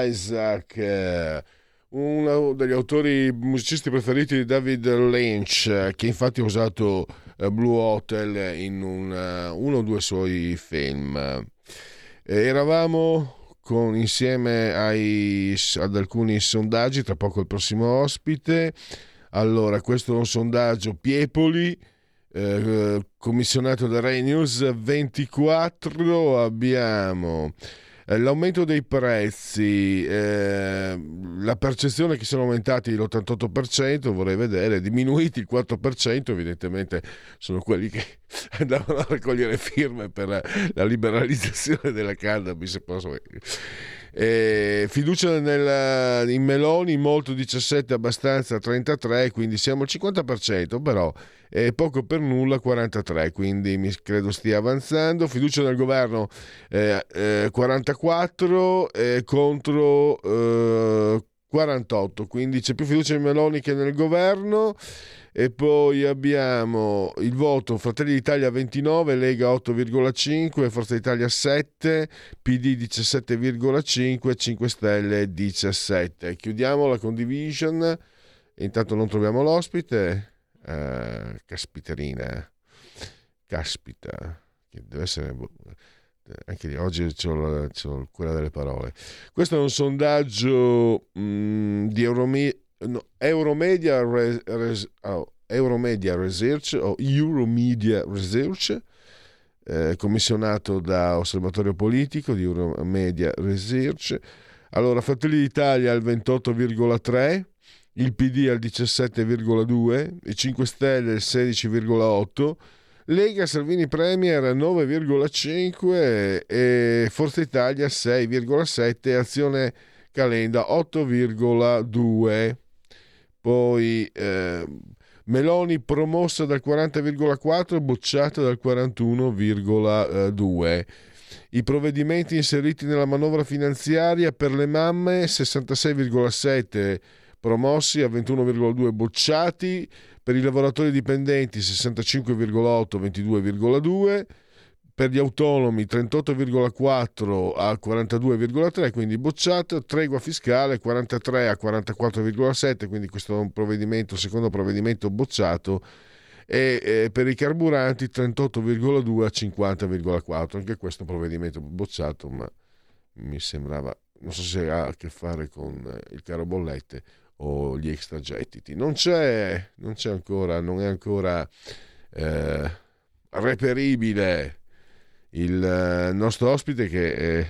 Isaac, eh, uno degli autori musicisti preferiti di David Lynch, eh, che infatti ha usato eh, Blue Hotel in un, uno o due suoi film. Eravamo con, insieme ai, ad alcuni sondaggi, tra poco il prossimo ospite. Allora, questo è un sondaggio Piepoli, eh, commissionato da Rai News 24. Abbiamo l'aumento dei prezzi, eh, la percezione che sono aumentati l'88%, vorrei vedere, diminuiti il 4%, evidentemente sono quelli che andavano a raccogliere firme per la liberalizzazione della cannabis. Eh, fiducia nel, in Meloni molto 17 abbastanza 33 quindi siamo al 50% però è poco per nulla 43 quindi mi credo stia avanzando. Fiducia nel governo eh, eh, 44 contro 48 quindi c'è più fiducia in Meloni che nel governo e poi abbiamo il voto Fratelli d'Italia 29, Lega 8,5, Forza Italia 7, PD 17,5, 5 Stelle 17. Chiudiamo la condivision. Intanto non troviamo l'ospite. Uh, caspiterina. Caspita. Deve essere anche lì, oggi ho quella delle parole. Questo è un sondaggio mh, mm, di Euromedia no, Euromedia, Res, Res, oh, Euromedia Research o Euromedia Research, eh, commissionato da Osservatorio Politico di Euromedia Research. Allora, Fratelli d'Italia al 28,3, il PD al 17,2, i 5 Stelle al 16,8, Lega Salvini Premier 9,5 e Forza Italia 6,7 Azione Calenda 8,2. Poi eh, Meloni promossa dal 40,4 bocciata dal 41,2. I provvedimenti inseriti nella manovra finanziaria per le mamme 66,7 promossi a 21,2 bocciati, per i lavoratori dipendenti 65,8 22,2 per gli autonomi 38,4 a 42,3, quindi bocciato, tregua fiscale 43 a 44,7, quindi questo è un provvedimento, secondo provvedimento bocciato, e, per i carburanti 38,2 a 50,4, anche questo è un provvedimento bocciato, ma mi sembrava, non so se ha a che fare con il caro bollette o gli extragettiti. Non c'è, non c'è ancora, non è ancora eh, reperibile il eh, nostro ospite che è,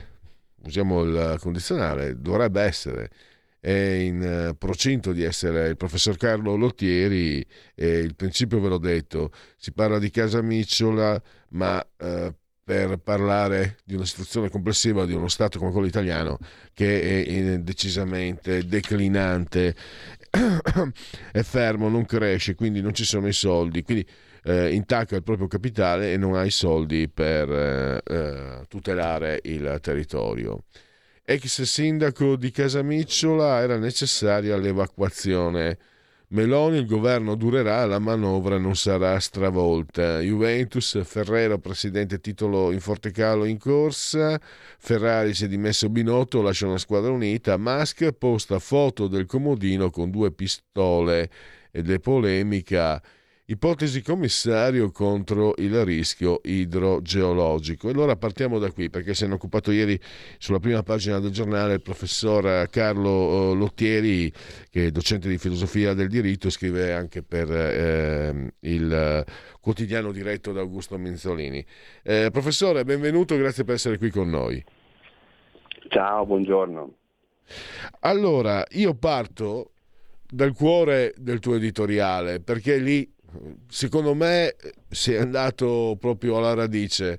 usiamo il condizionale, dovrebbe essere è in eh, procinto di essere il professor Carlo Lottieri e il principio ve l'ho detto, si parla di casa micciola ma eh, per parlare di una situazione complessiva di uno Stato come quello italiano che è decisamente declinante, è fermo, non cresce, quindi non ci sono i soldi. Quindi eh, intacca il proprio capitale e non ha i soldi per eh, eh, tutelare il territorio. Ex sindaco di Casamicciola era necessaria l'evacuazione. Meloni, il governo durerà, la manovra non sarà stravolta. Juventus, Ferrero, presidente titolo in forte calo in corsa. Ferrari si è dimesso Binotto, lascia una squadra unita. Musk posta foto del comodino con due pistole ed è polemica Ipotesi commissario contro il rischio idrogeologico. E allora partiamo da qui, perché se ne è occupato ieri sulla prima pagina del giornale il professor Carlo eh, Lottieri, che è docente di filosofia del diritto, scrive anche per eh, il quotidiano diretto da Augusto Minzolini. Eh, professore, benvenuto, grazie per essere qui con noi. Ciao, buongiorno. Allora, io parto dal cuore del tuo editoriale, perché lì secondo me si è andato proprio alla radice,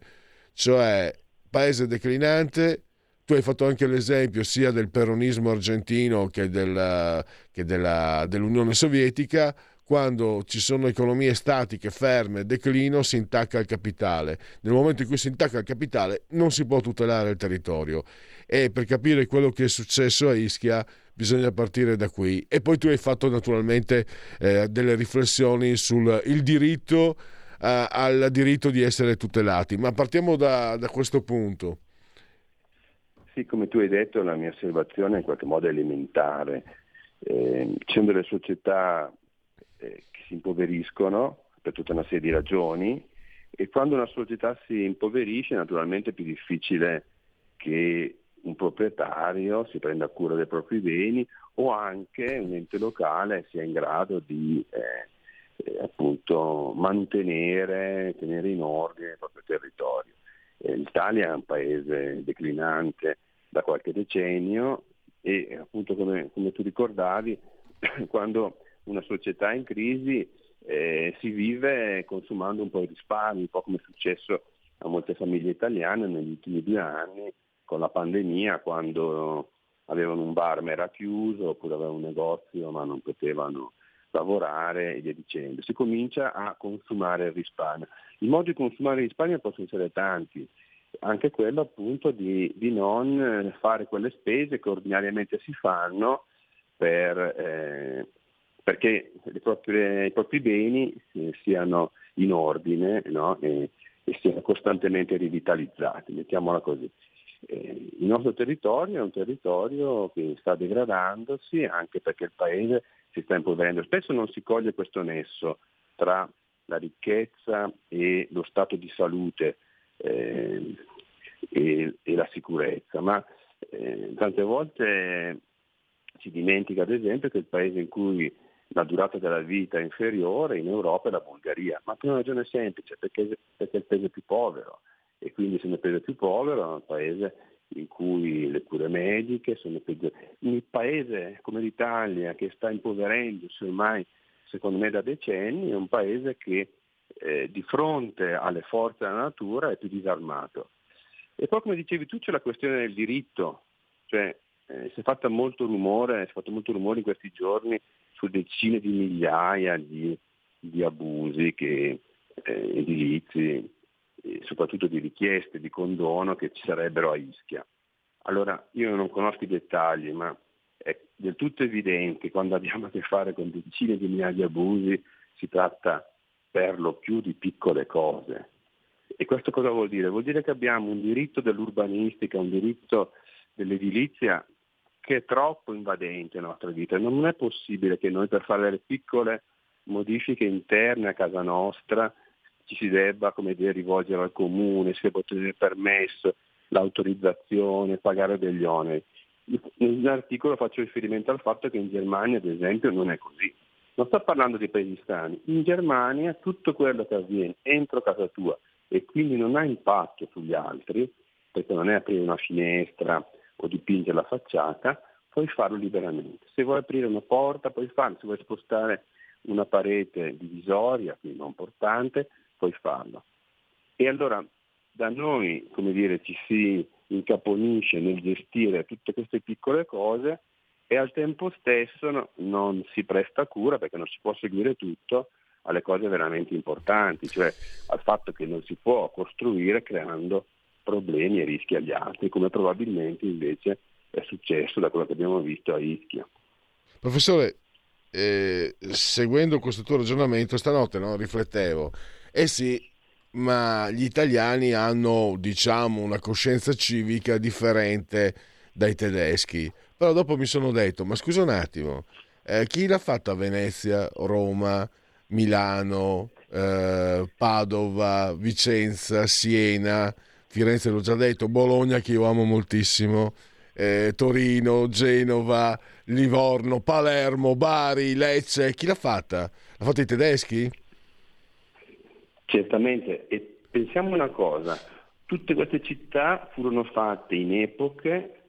cioè paese declinante, tu hai fatto anche l'esempio sia del peronismo argentino che, della, che della, dell'Unione Sovietica, quando ci sono economie statiche, ferme, declino, si intacca il capitale. Nel momento in cui si intacca il capitale non si può tutelare il territorio. E per capire quello che è successo a Ischia bisogna partire da qui. E poi tu hai fatto naturalmente eh, delle riflessioni sul diritto eh, al diritto di essere tutelati. Ma partiamo da, da, questo punto. Sì, come tu hai detto, la mia osservazione è in qualche modo elementare. Eh, ci sono delle società eh, che si impoveriscono per tutta una serie di ragioni e quando una società si impoverisce naturalmente è più difficile che un proprietario si prenda cura dei propri beni o anche un ente locale sia in grado di eh, eh, appunto mantenere, tenere in ordine il proprio territorio. Eh, L'Italia è un paese declinante da qualche decennio e appunto come, come tu ricordavi, quando una società è in crisi eh, si vive consumando un po' di risparmi, un po' come è successo a molte famiglie italiane negli ultimi due anni con la pandemia, quando avevano un bar ma era chiuso oppure avevano un negozio ma non potevano lavorare e via dicendo. Si comincia a consumare il risparmio. I modi di consumare il risparmio possono essere tanti, anche quello appunto di, di non fare quelle spese che ordinariamente si fanno per, eh, perché proprie, i propri beni eh, siano in ordine no? e, e, siano costantemente rivitalizzati, mettiamola così. Eh, il nostro territorio è un territorio che sta degradandosi anche perché il paese si sta impoverendo. Spesso non si coglie questo nesso tra la ricchezza e lo stato di salute eh, e, e, la sicurezza, ma eh, tante volte si dimentica ad esempio che il paese in cui la durata della vita è inferiore in Europa è la Bulgaria, ma per una ragione semplice, perché, perché è il paese più povero e quindi se è il paese più povero è un paese in cui le cure mediche sono peggiori. Un paese come l'Italia che sta impoverendosi ormai secondo me da decenni è un paese che eh, di fronte alle forze della natura è più disarmato. E poi come dicevi tu c'è la questione del diritto, cioè eh, si è rumore, si è fatto molto rumore in questi giorni su decine di migliaia di, di abusi che, eh, edilizi, soprattutto di richieste di condono che ci sarebbero a Ischia. Allora io non conosco i dettagli, ma è del tutto evidente quando abbiamo a che fare con decine di migliaia di abusi si tratta per lo più di piccole cose. E questo cosa vuol dire? Vuol dire che abbiamo un diritto dell'urbanistica, un diritto dell'edilizia che è troppo invadente nella nostra vita. Non è possibile che noi per fare delle piccole modifiche interne a casa nostra ci si debba come dire, rivolgere al comune, si debba ottenere permesso, l'autorizzazione, pagare degli oneri. Nell'articolo faccio riferimento al fatto che in Germania, ad esempio, non è così. Non sto parlando di paesi strani. In Germania tutto quello che avviene entro casa tua e quindi non ha impatto sugli altri, perché non è aprire una finestra o dipingere la facciata, puoi farlo liberamente. Se vuoi aprire una porta puoi farlo, se vuoi spostare una parete divisoria, quindi non portante, puoi farlo. E allora da noi, come dire, ci si incaponisce nel gestire tutte queste piccole cose e al tempo stesso no, non si presta cura perché non si può seguire tutto alle cose veramente importanti, cioè al fatto che non si può costruire creando problemi e rischi agli altri, come probabilmente invece è successo da quello che abbiamo visto a Ischia. Professore, eh, seguendo questo tuo ragionamento, stanotte no, riflettevo, eh sì, ma gli italiani hanno, diciamo, una coscienza civica differente dai tedeschi. Però dopo mi sono detto, ma scusa un attimo, eh, chi l'ha fatto a Venezia, Roma, Milano, eh, Padova, Vicenza, Siena, Firenze l'ho già detto, Bologna che io amo moltissimo, eh, Torino, Genova, Livorno, Palermo, Bari, Lecce, chi l'ha fatta? L'ha fatta i tedeschi? Certamente, e pensiamo una cosa, tutte queste città furono fatte in epoche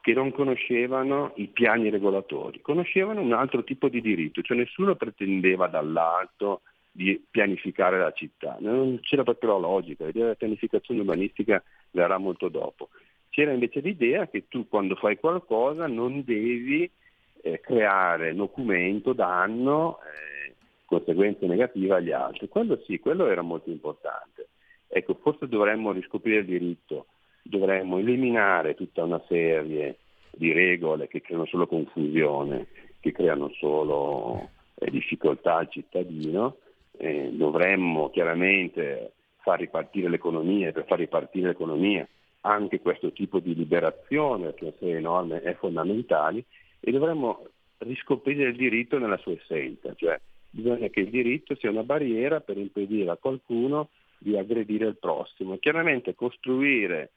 che non conoscevano i piani regolatori, conoscevano un altro tipo di diritto, cioè nessuno pretendeva dall'alto di pianificare la città, non c'era proprio la logica, l'idea della pianificazione urbanistica verrà molto dopo. C'era invece l'idea che tu quando fai qualcosa non devi eh, creare documento danno eh, conseguenze negative agli altri. Quello sì, quello era molto importante. Ecco, forse dovremmo riscoprire il diritto, dovremmo eliminare tutta una serie di regole che creano solo confusione, che creano solo eh, difficoltà al cittadino, eh, dovremmo chiaramente far ripartire l'economia e per far ripartire l'economia anche questo tipo di liberazione, perché una serie norme è fondamentale, e dovremmo riscoprire il diritto nella sua essenza, cioè bisogna che il diritto sia una barriera per impedire a qualcuno di aggredire il prossimo. Chiaramente costruire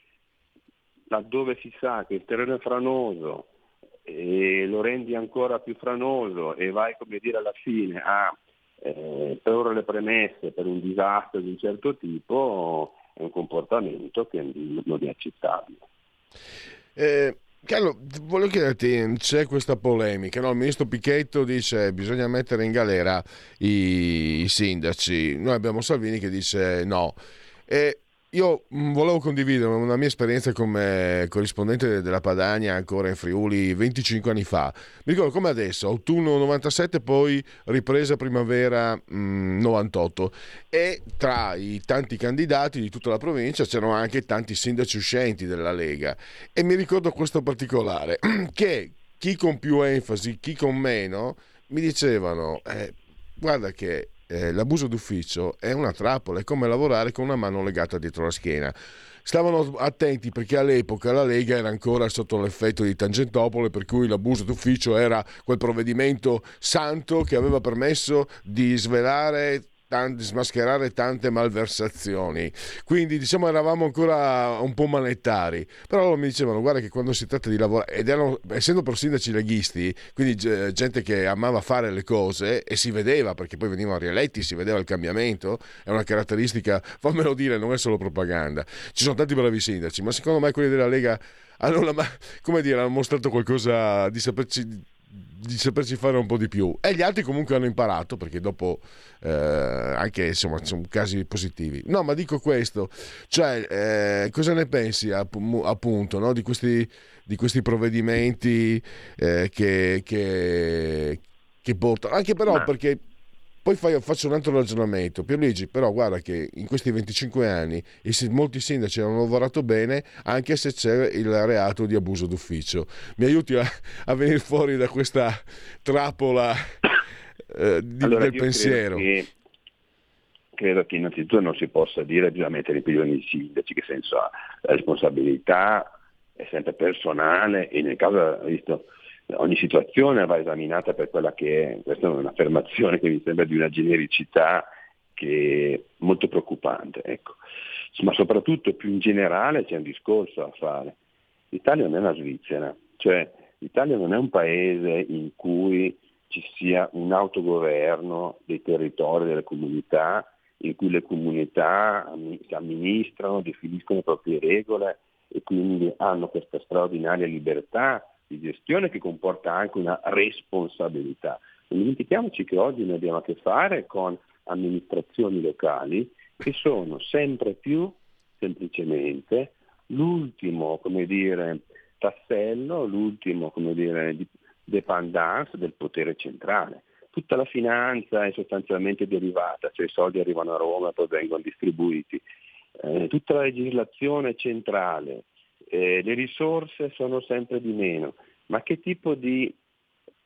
laddove si sa che il terreno è franoso e lo rendi ancora più franoso e vai come dire alla fine a eh, porre le premesse per un disastro di un certo tipo è un comportamento che non è accettabile. Eh, Carlo, volevo chiederti, c'è questa polemica, no? il ministro Picchetto dice che bisogna mettere in galera i, i sindaci, noi abbiamo Salvini che dice no. E io mm, volevo condividere una mia esperienza come corrispondente della Padania ancora in Friuli 25 anni fa. Mi ricordo come adesso, autunno 97, poi ripresa primavera mh, 98 e tra i tanti candidati di tutta la provincia c'erano anche tanti sindaci uscenti della Lega e mi ricordo questo particolare che chi con più enfasi, chi con meno mi dicevano eh, guarda che eh, l'abuso d'ufficio è una trappola, è come lavorare con una mano legata dietro la schiena. Stavano attenti perché all'epoca la Lega era ancora sotto l'effetto di Tangentopoli, per cui l'abuso d'ufficio era quel provvedimento santo che aveva permesso di svelare tanti, smascherare tante malversazioni. Quindi diciamo eravamo ancora un po' manettari, però mi dicevano guarda che quando si tratta di lavorare, ed erano, essendo però sindaci leghisti, quindi gente che amava fare le cose e si vedeva perché poi venivano rieletti, si vedeva il cambiamento, è una caratteristica, fammelo dire, non è solo propaganda. Ci sono tanti bravi sindaci, ma secondo me quelli della Lega hanno, come dire, hanno mostrato qualcosa di saperci di saperci fare un po' di più e gli altri comunque hanno imparato perché dopo eh, anche insomma sono casi positivi no ma dico questo cioè eh, cosa ne pensi appunto no? di, questi, di, questi, provvedimenti eh, che, che, che portano anche però ma... perché poi faccio un altro ragionamento. Pierluigi, però guarda che in questi 25 anni molti sindaci hanno lavorato bene anche se c'è il reato di abuso d'ufficio. Mi aiuti a, a venire fuori da questa trappola eh, di, allora, del pensiero? Credo che, credo che innanzitutto non si possa dire bisogna mettere in prigione i sindaci, che senso ha? La responsabilità è sempre personale e nel caso, visto ogni situazione va esaminata per quella che è, questa è un'affermazione che mi sembra di una genericità che è molto preoccupante. Ecco. Ma soprattutto più in generale c'è un discorso a fare. L'Italia non è una Svizzera, cioè l'Italia non è un paese in cui ci sia un autogoverno dei territori, delle comunità, in cui le comunità si amministrano, definiscono le proprie regole e quindi hanno questa straordinaria libertà di gestione che comporta anche una responsabilità. Non dimentichiamoci che oggi noi abbiamo a che fare con amministrazioni locali che sono sempre più semplicemente l'ultimo dire, tassello, l'ultimo dire, dependance del potere centrale. Tutta la finanza è sostanzialmente derivata, cioè i soldi arrivano a Roma e poi vengono distribuiti. Eh, tutta la legislazione centrale, eh, le risorse sono sempre di meno, ma che tipo di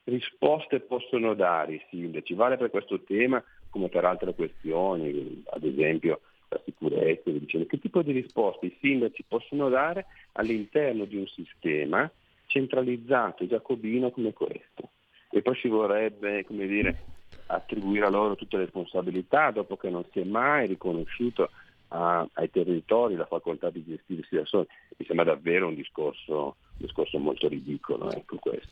risposte possono dare i sindaci? Vale per questo tema come per altre questioni, ad esempio la sicurezza, che tipo di risposte i sindaci possono dare all'interno di un sistema centralizzato giacobino come questo? E poi ci vorrebbe, come dire, attribuire a loro tutte le responsabilità dopo che non si è mai riconosciuto a, ai territori la facoltà di gestirsi da soli. Mi sembra davvero un discorso, un discorso molto ridicolo ecco questo.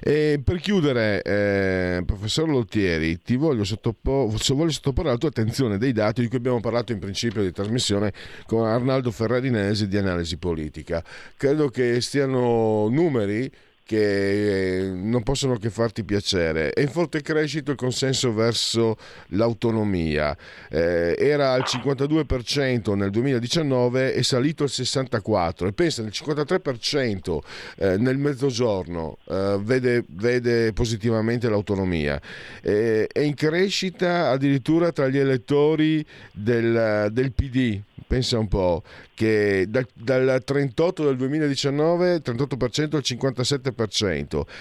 E per chiudere, eh, professor Lottieri, ti voglio, sottopo- voglio, sottoporre alla tua attenzione dei dati di cui abbiamo parlato in principio di trasmissione con Arnaldo Ferrarinesi di analisi politica. Credo che stiano numeri che eh, non possono che farti piacere. È in forte crescita il consenso verso l'autonomia. Eh, era al 52% nel 2019 è salito al 64% e pensa nel 53% eh, nel mezzogiorno eh, vede, vede, positivamente l'autonomia. Eh, è in crescita addirittura tra gli elettori del, del PD pensa un po', che dal, dal 38 del 2019, 38% al 57%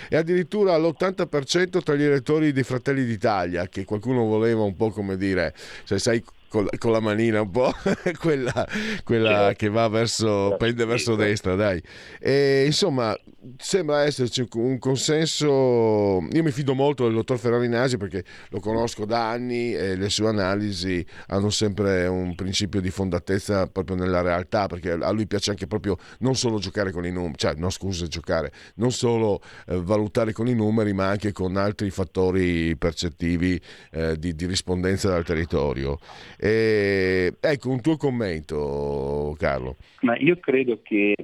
e addirittura all'80% tra gli elettori dei Fratelli d'Italia, che qualcuno voleva un po' come dire, se sai con, con la manina un po', quella, quella che va verso, pende verso destra, dai. E, insomma, sembra esserci un consenso. Io mi fido molto del dottor Ferrari Nasi perché lo conosco da anni e le sue analisi hanno sempre un principio di fondatezza proprio nella realtà, perché a lui piace anche proprio non solo giocare con i numeri, cioè no scusa giocare, non solo eh, valutare con i numeri, ma anche con altri fattori percettivi eh, di, di rispondenza dal territorio. E, ecco un tuo commento, Carlo. Ma io credo che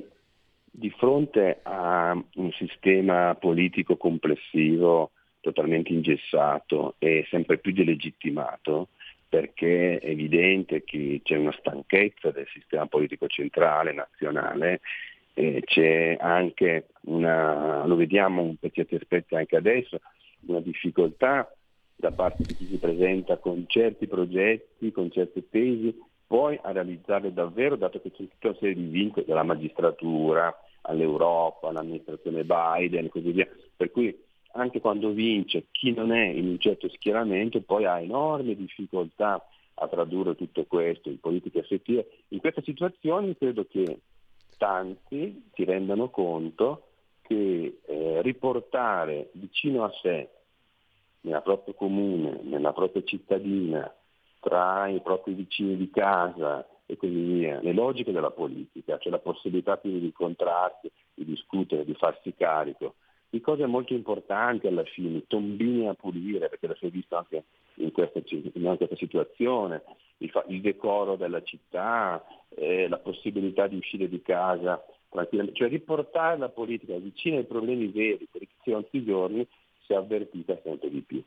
di fronte a un sistema politico complessivo totalmente ingessato e sempre più delegittimato, perché è evidente che c'è una stanchezza del sistema politico centrale, nazionale, eh, c'è anche una, lo vediamo per certi aspetti anche adesso, una difficoltà da parte di chi si presenta con certi progetti, con certe tesi, poi a realizzarle davvero, dato che c'è tutta una serie di vincoli dalla magistratura all'Europa, all'amministrazione Biden e così via. Per cui anche quando vince chi non è in un certo schieramento poi ha enormi difficoltà a tradurre tutto questo in politiche effettive. In questa situazione credo che tanti si rendano conto che eh, riportare vicino a sé nella propria comune, nella propria cittadina, tra i propri vicini di casa e così via, le logiche della politica, cioè la possibilità quindi di incontrarsi, di discutere, di farsi carico, di cose molto importanti alla fine, tombini a pulire, perché lo si è visto anche in questa, in questa situazione, il, il, decoro della città, eh, la possibilità di uscire di casa tranquillamente, cioè riportare la politica vicino ai problemi veri, perché questi giorni si è avvertita sempre di più.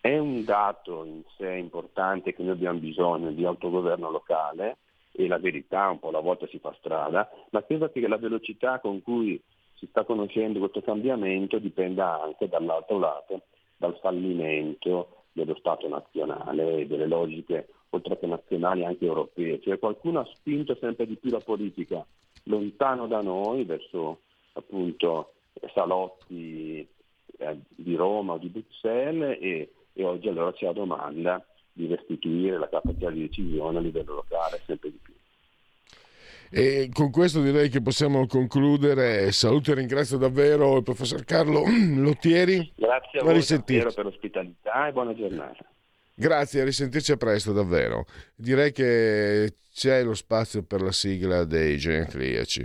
È un dato in sé importante che noi abbiamo bisogno di autogoverno locale e la verità un po' alla volta si fa strada, ma credo che la velocità con cui si sta conoscendo questo cambiamento dipenda anche dall'altro lato, dal fallimento dello Stato nazionale e delle logiche oltre che nazionali anche europee. Cioè qualcuno ha spinto sempre di più la politica lontano da noi, verso appunto salotti di Roma o di Bruxelles e, e oggi allora c'è la domanda di restituire la capacità di decisione a livello locale sempre di più. E con questo direi che possiamo concludere. Saluto e ringrazio davvero il professor Carlo Lottieri. Grazie a voi davvero per l'ospitalità e buona giornata. Grazie, a risentirci a presto davvero. Direi che c'è lo spazio per la sigla dei genetriaci.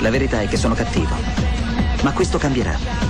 La verità è che sono cattivo, ma questo cambierà.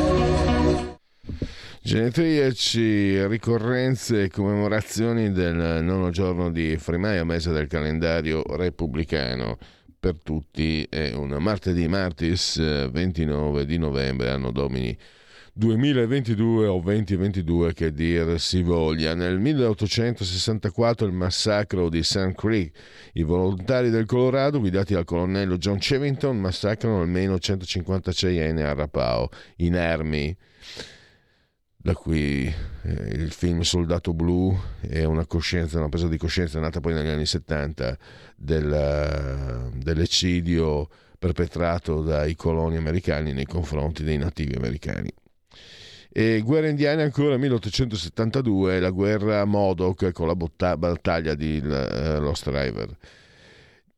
Genetriaci, ricorrenze e commemorazioni del nono giorno di Frimaio, mese del calendario repubblicano. Per tutti è un martedì martis 29 di novembre, anno domini 2022 o 2022 che dir si voglia. Nel 1864 il massacro di Sand Creek. I volontari del Colorado, guidati dal colonnello John Chevington, massacrano almeno 156 ene a Rapao, inermi da qui eh, il film Soldato Blu è una una presa di coscienza nata poi negli anni 70 del, dell'eccidio perpetrato dai coloni americani nei confronti dei nativi americani. E guerra indiana ancora 1872, la guerra Modoc con la botta- battaglia di uh, Lost River.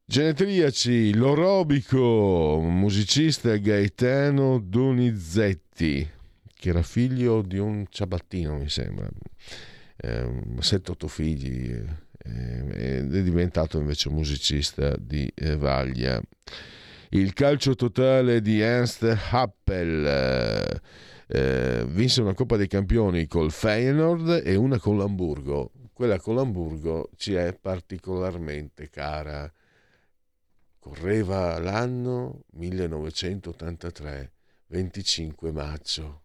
Genetriaci, l'orobico musicista Gaetano Donizetti, che era figlio di un ciabattino, mi sembra, eh, 7-8 figli, eh, ed è diventato invece musicista di eh, Vaglia. Il calcio totale di Ernst Happel. Eh, eh, vinse una Coppa dei Campioni col Feyenoord e una con l'Hamburgo. Quella con l'Hamburgo ci è particolarmente cara Correva l'anno 1983, 25 maggio.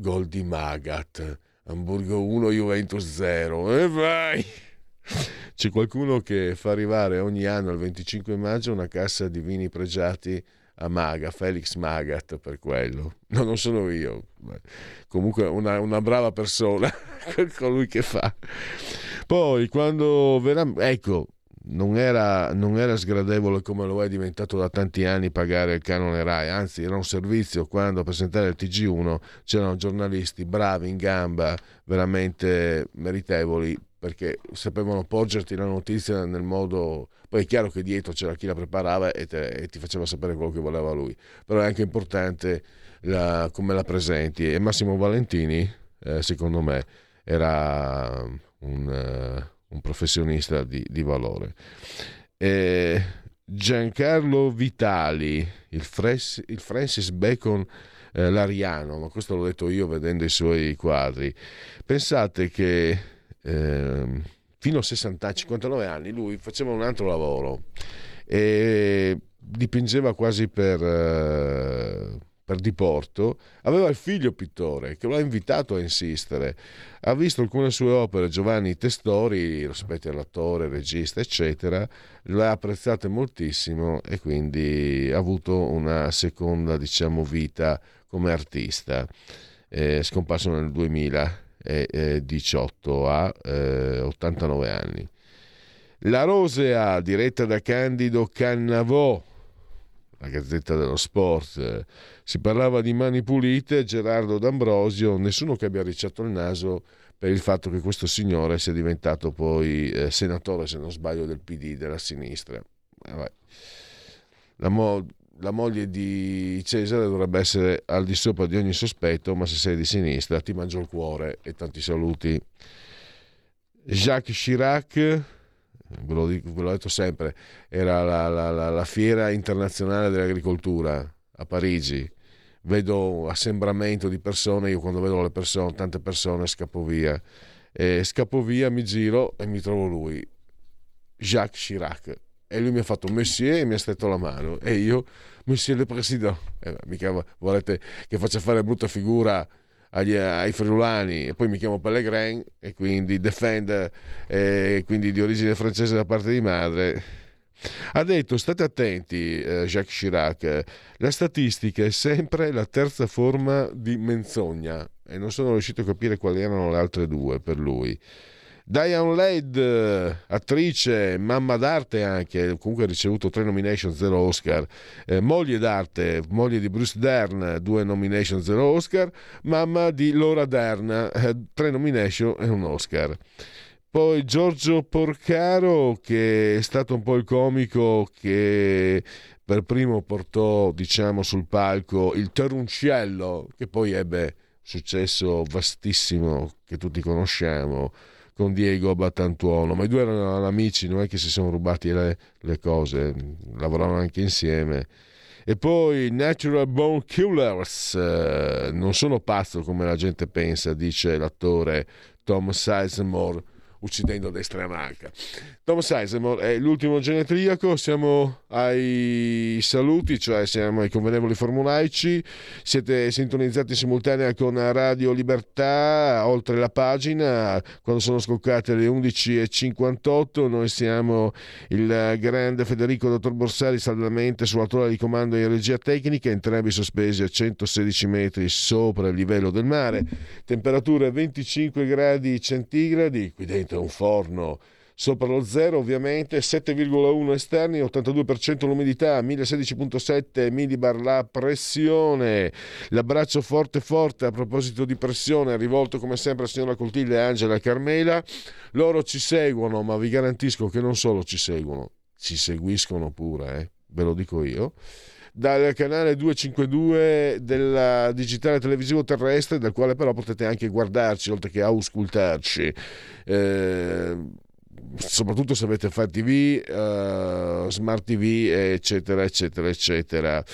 Gol di Magat, Hamburgo 1, Juventus 0. E vai! C'è qualcuno che fa arrivare ogni anno al 25 maggio una cassa di vini pregiati a Maga, Felix Magat per quello. No, non sono io. Comunque una, una brava persona, colui che fa. Poi quando veramente... Ecco, non era, non era, sgradevole come lo è diventato da tanti anni pagare il canone RAI, anzi era un servizio quando a presentare il TG1 c'erano giornalisti bravi in gamba, veramente meritevoli, perché sapevano porgerti la notizia nel modo... Poi è chiaro che dietro c'era chi la preparava e, te, e ti faceva sapere quello che voleva lui, però è anche importante la, come la presenti. E Massimo Valentini, eh, secondo me, era un... Uh, un professionista di, di valore. Eh, Giancarlo Vitali, il, Fres, il Francis Bacon eh, Lariano, ma questo l'ho detto io vedendo i suoi quadri. Pensate che eh, fino a 60, 59 anni lui faceva un altro lavoro e dipingeva quasi per eh, per diporto, aveva il figlio pittore che lo ha invitato a insistere. Ha visto alcune sue opere, Giovanni Testori, lo sapete, l'attore, regista, eccetera, le ha apprezzate moltissimo e quindi ha avuto una seconda, diciamo, vita come artista. È scomparso nel 2018 a eh, 89 anni. La Rosea, diretta da Candido Cannavò, la Gazzetta dello Sport, si parlava di mani pulite, Gerardo D'Ambrosio, nessuno che abbia ricciato il naso per il fatto che questo signore sia diventato poi eh, senatore, se non sbaglio, del PD, della sinistra. Eh, la, mo- la moglie di Cesare dovrebbe essere al di sopra di ogni sospetto, ma se sei di sinistra ti mangio il cuore e tanti saluti. Jacques Chirac, ve l'ho, ve l'ho detto sempre, era la, la, la, la, fiera internazionale dell'agricoltura a Parigi. Vedo assembramento di persone, io quando vedo le persone, tante persone, scappo via. E scappo via, mi giro e mi trovo lui, Jacques Chirac. E lui mi ha fatto Monsieur e mi ha stretto la mano. E io, Monsieur le Président. Eh, mica volete che faccia fare brutta figura agli, ai friulani e poi mi chiamo Pellegrin e quindi defend eh, quindi di origine francese da parte di madre. Ha detto state attenti eh, Jacques Chirac la statistica è sempre la terza forma di menzogna e non sono riuscito a capire quali erano le altre due per lui Diane Ladd, attrice, mamma d'arte anche, comunque ha ricevuto tre nomination, zero Oscar, eh, moglie d'arte, moglie di Bruce Dern, due nomination, zero Oscar, mamma di Laura Dern, eh, tre nomination e un Oscar. Poi Giorgio Porcaro, che è stato un po' il comico che per primo portò, diciamo, sul palco il Teruncello, che poi ebbe successo vastissimo che tutti conosciamo con Diego Battantuono, ma i due erano amici, non è che si sono rubati le, le cose, lavoravano anche insieme. E poi Natural Bone Killers, eh, non sono pazzo come la gente pensa, dice l'attore Tom Sizemore uccidendo destra e manca. Tom Sizemore è l'ultimo genetriaco, siamo ai saluti, cioè siamo ai convenevoli formulaici, siete sintonizzati in simultanea con Radio Libertà, oltre la pagina, quando sono scoccate le 11.58, noi siamo il grande Federico Dottor Borsari saldamente sulla torre di comando in regia tecnica, entrambi sospesi a 116 metri sopra il livello del mare, temperature 25 gradi centigradi, qui dentro è un forno sopra lo zero ovviamente, 7,1 esterni, 82% l'umidità, 1016,7 millibar la pressione, l'abbraccio forte forte a proposito di pressione, rivolto come sempre a signora Coltiglia e Angela Carmela, loro ci seguono, ma vi garantisco che non solo ci seguono, ci seguiscono pure, eh? ve lo dico io dal canale 252 del digitale televisivo terrestre, dal quale però potete anche guardarci oltre che auscultarci. Eh, soprattutto se avete Fire TV, uh, Smart TV, eccetera, eccetera, eccetera.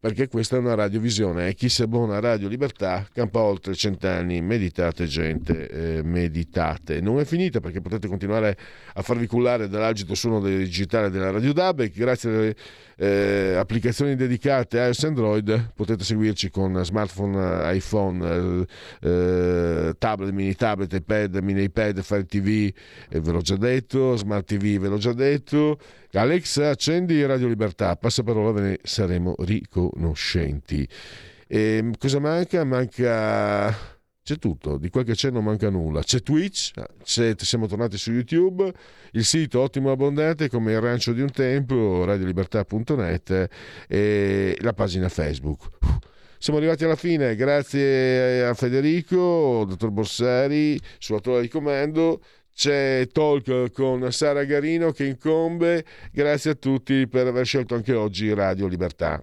perché questa è una radiovisione e chi si abbona a Radio Libertà campa oltre cent'anni. Meditate, gente, eh, meditate. Non è finita perché potete continuare a farvi cullare dall'agito suono digitale della Radio DAB. Grazie eh, applicazioni dedicate a Android potete seguirci con smartphone, iPhone, eh, eh tablet, mini tablet, iPad, mini iPad, Fire TV, eh, ve l'ho già detto, Smart TV, ve l'ho già detto. Alexa, accendi Radio Libertà, passaparola, ve ne saremo riconoscenti. E ehm, cosa manca? Manca c'è tutto, di quel che c'è non manca nulla. C'è Twitch, c'è, siamo tornati su YouTube, il sito ottimo abbondante come il rancio di un tempo, radiolibertà.net e la pagina Facebook. Siamo arrivati alla fine, grazie a Federico, dottor Borsari, sulla torre di comando. C'è Talk con Sara Garino che incombe. Grazie a tutti per aver scelto anche oggi Radio Libertà.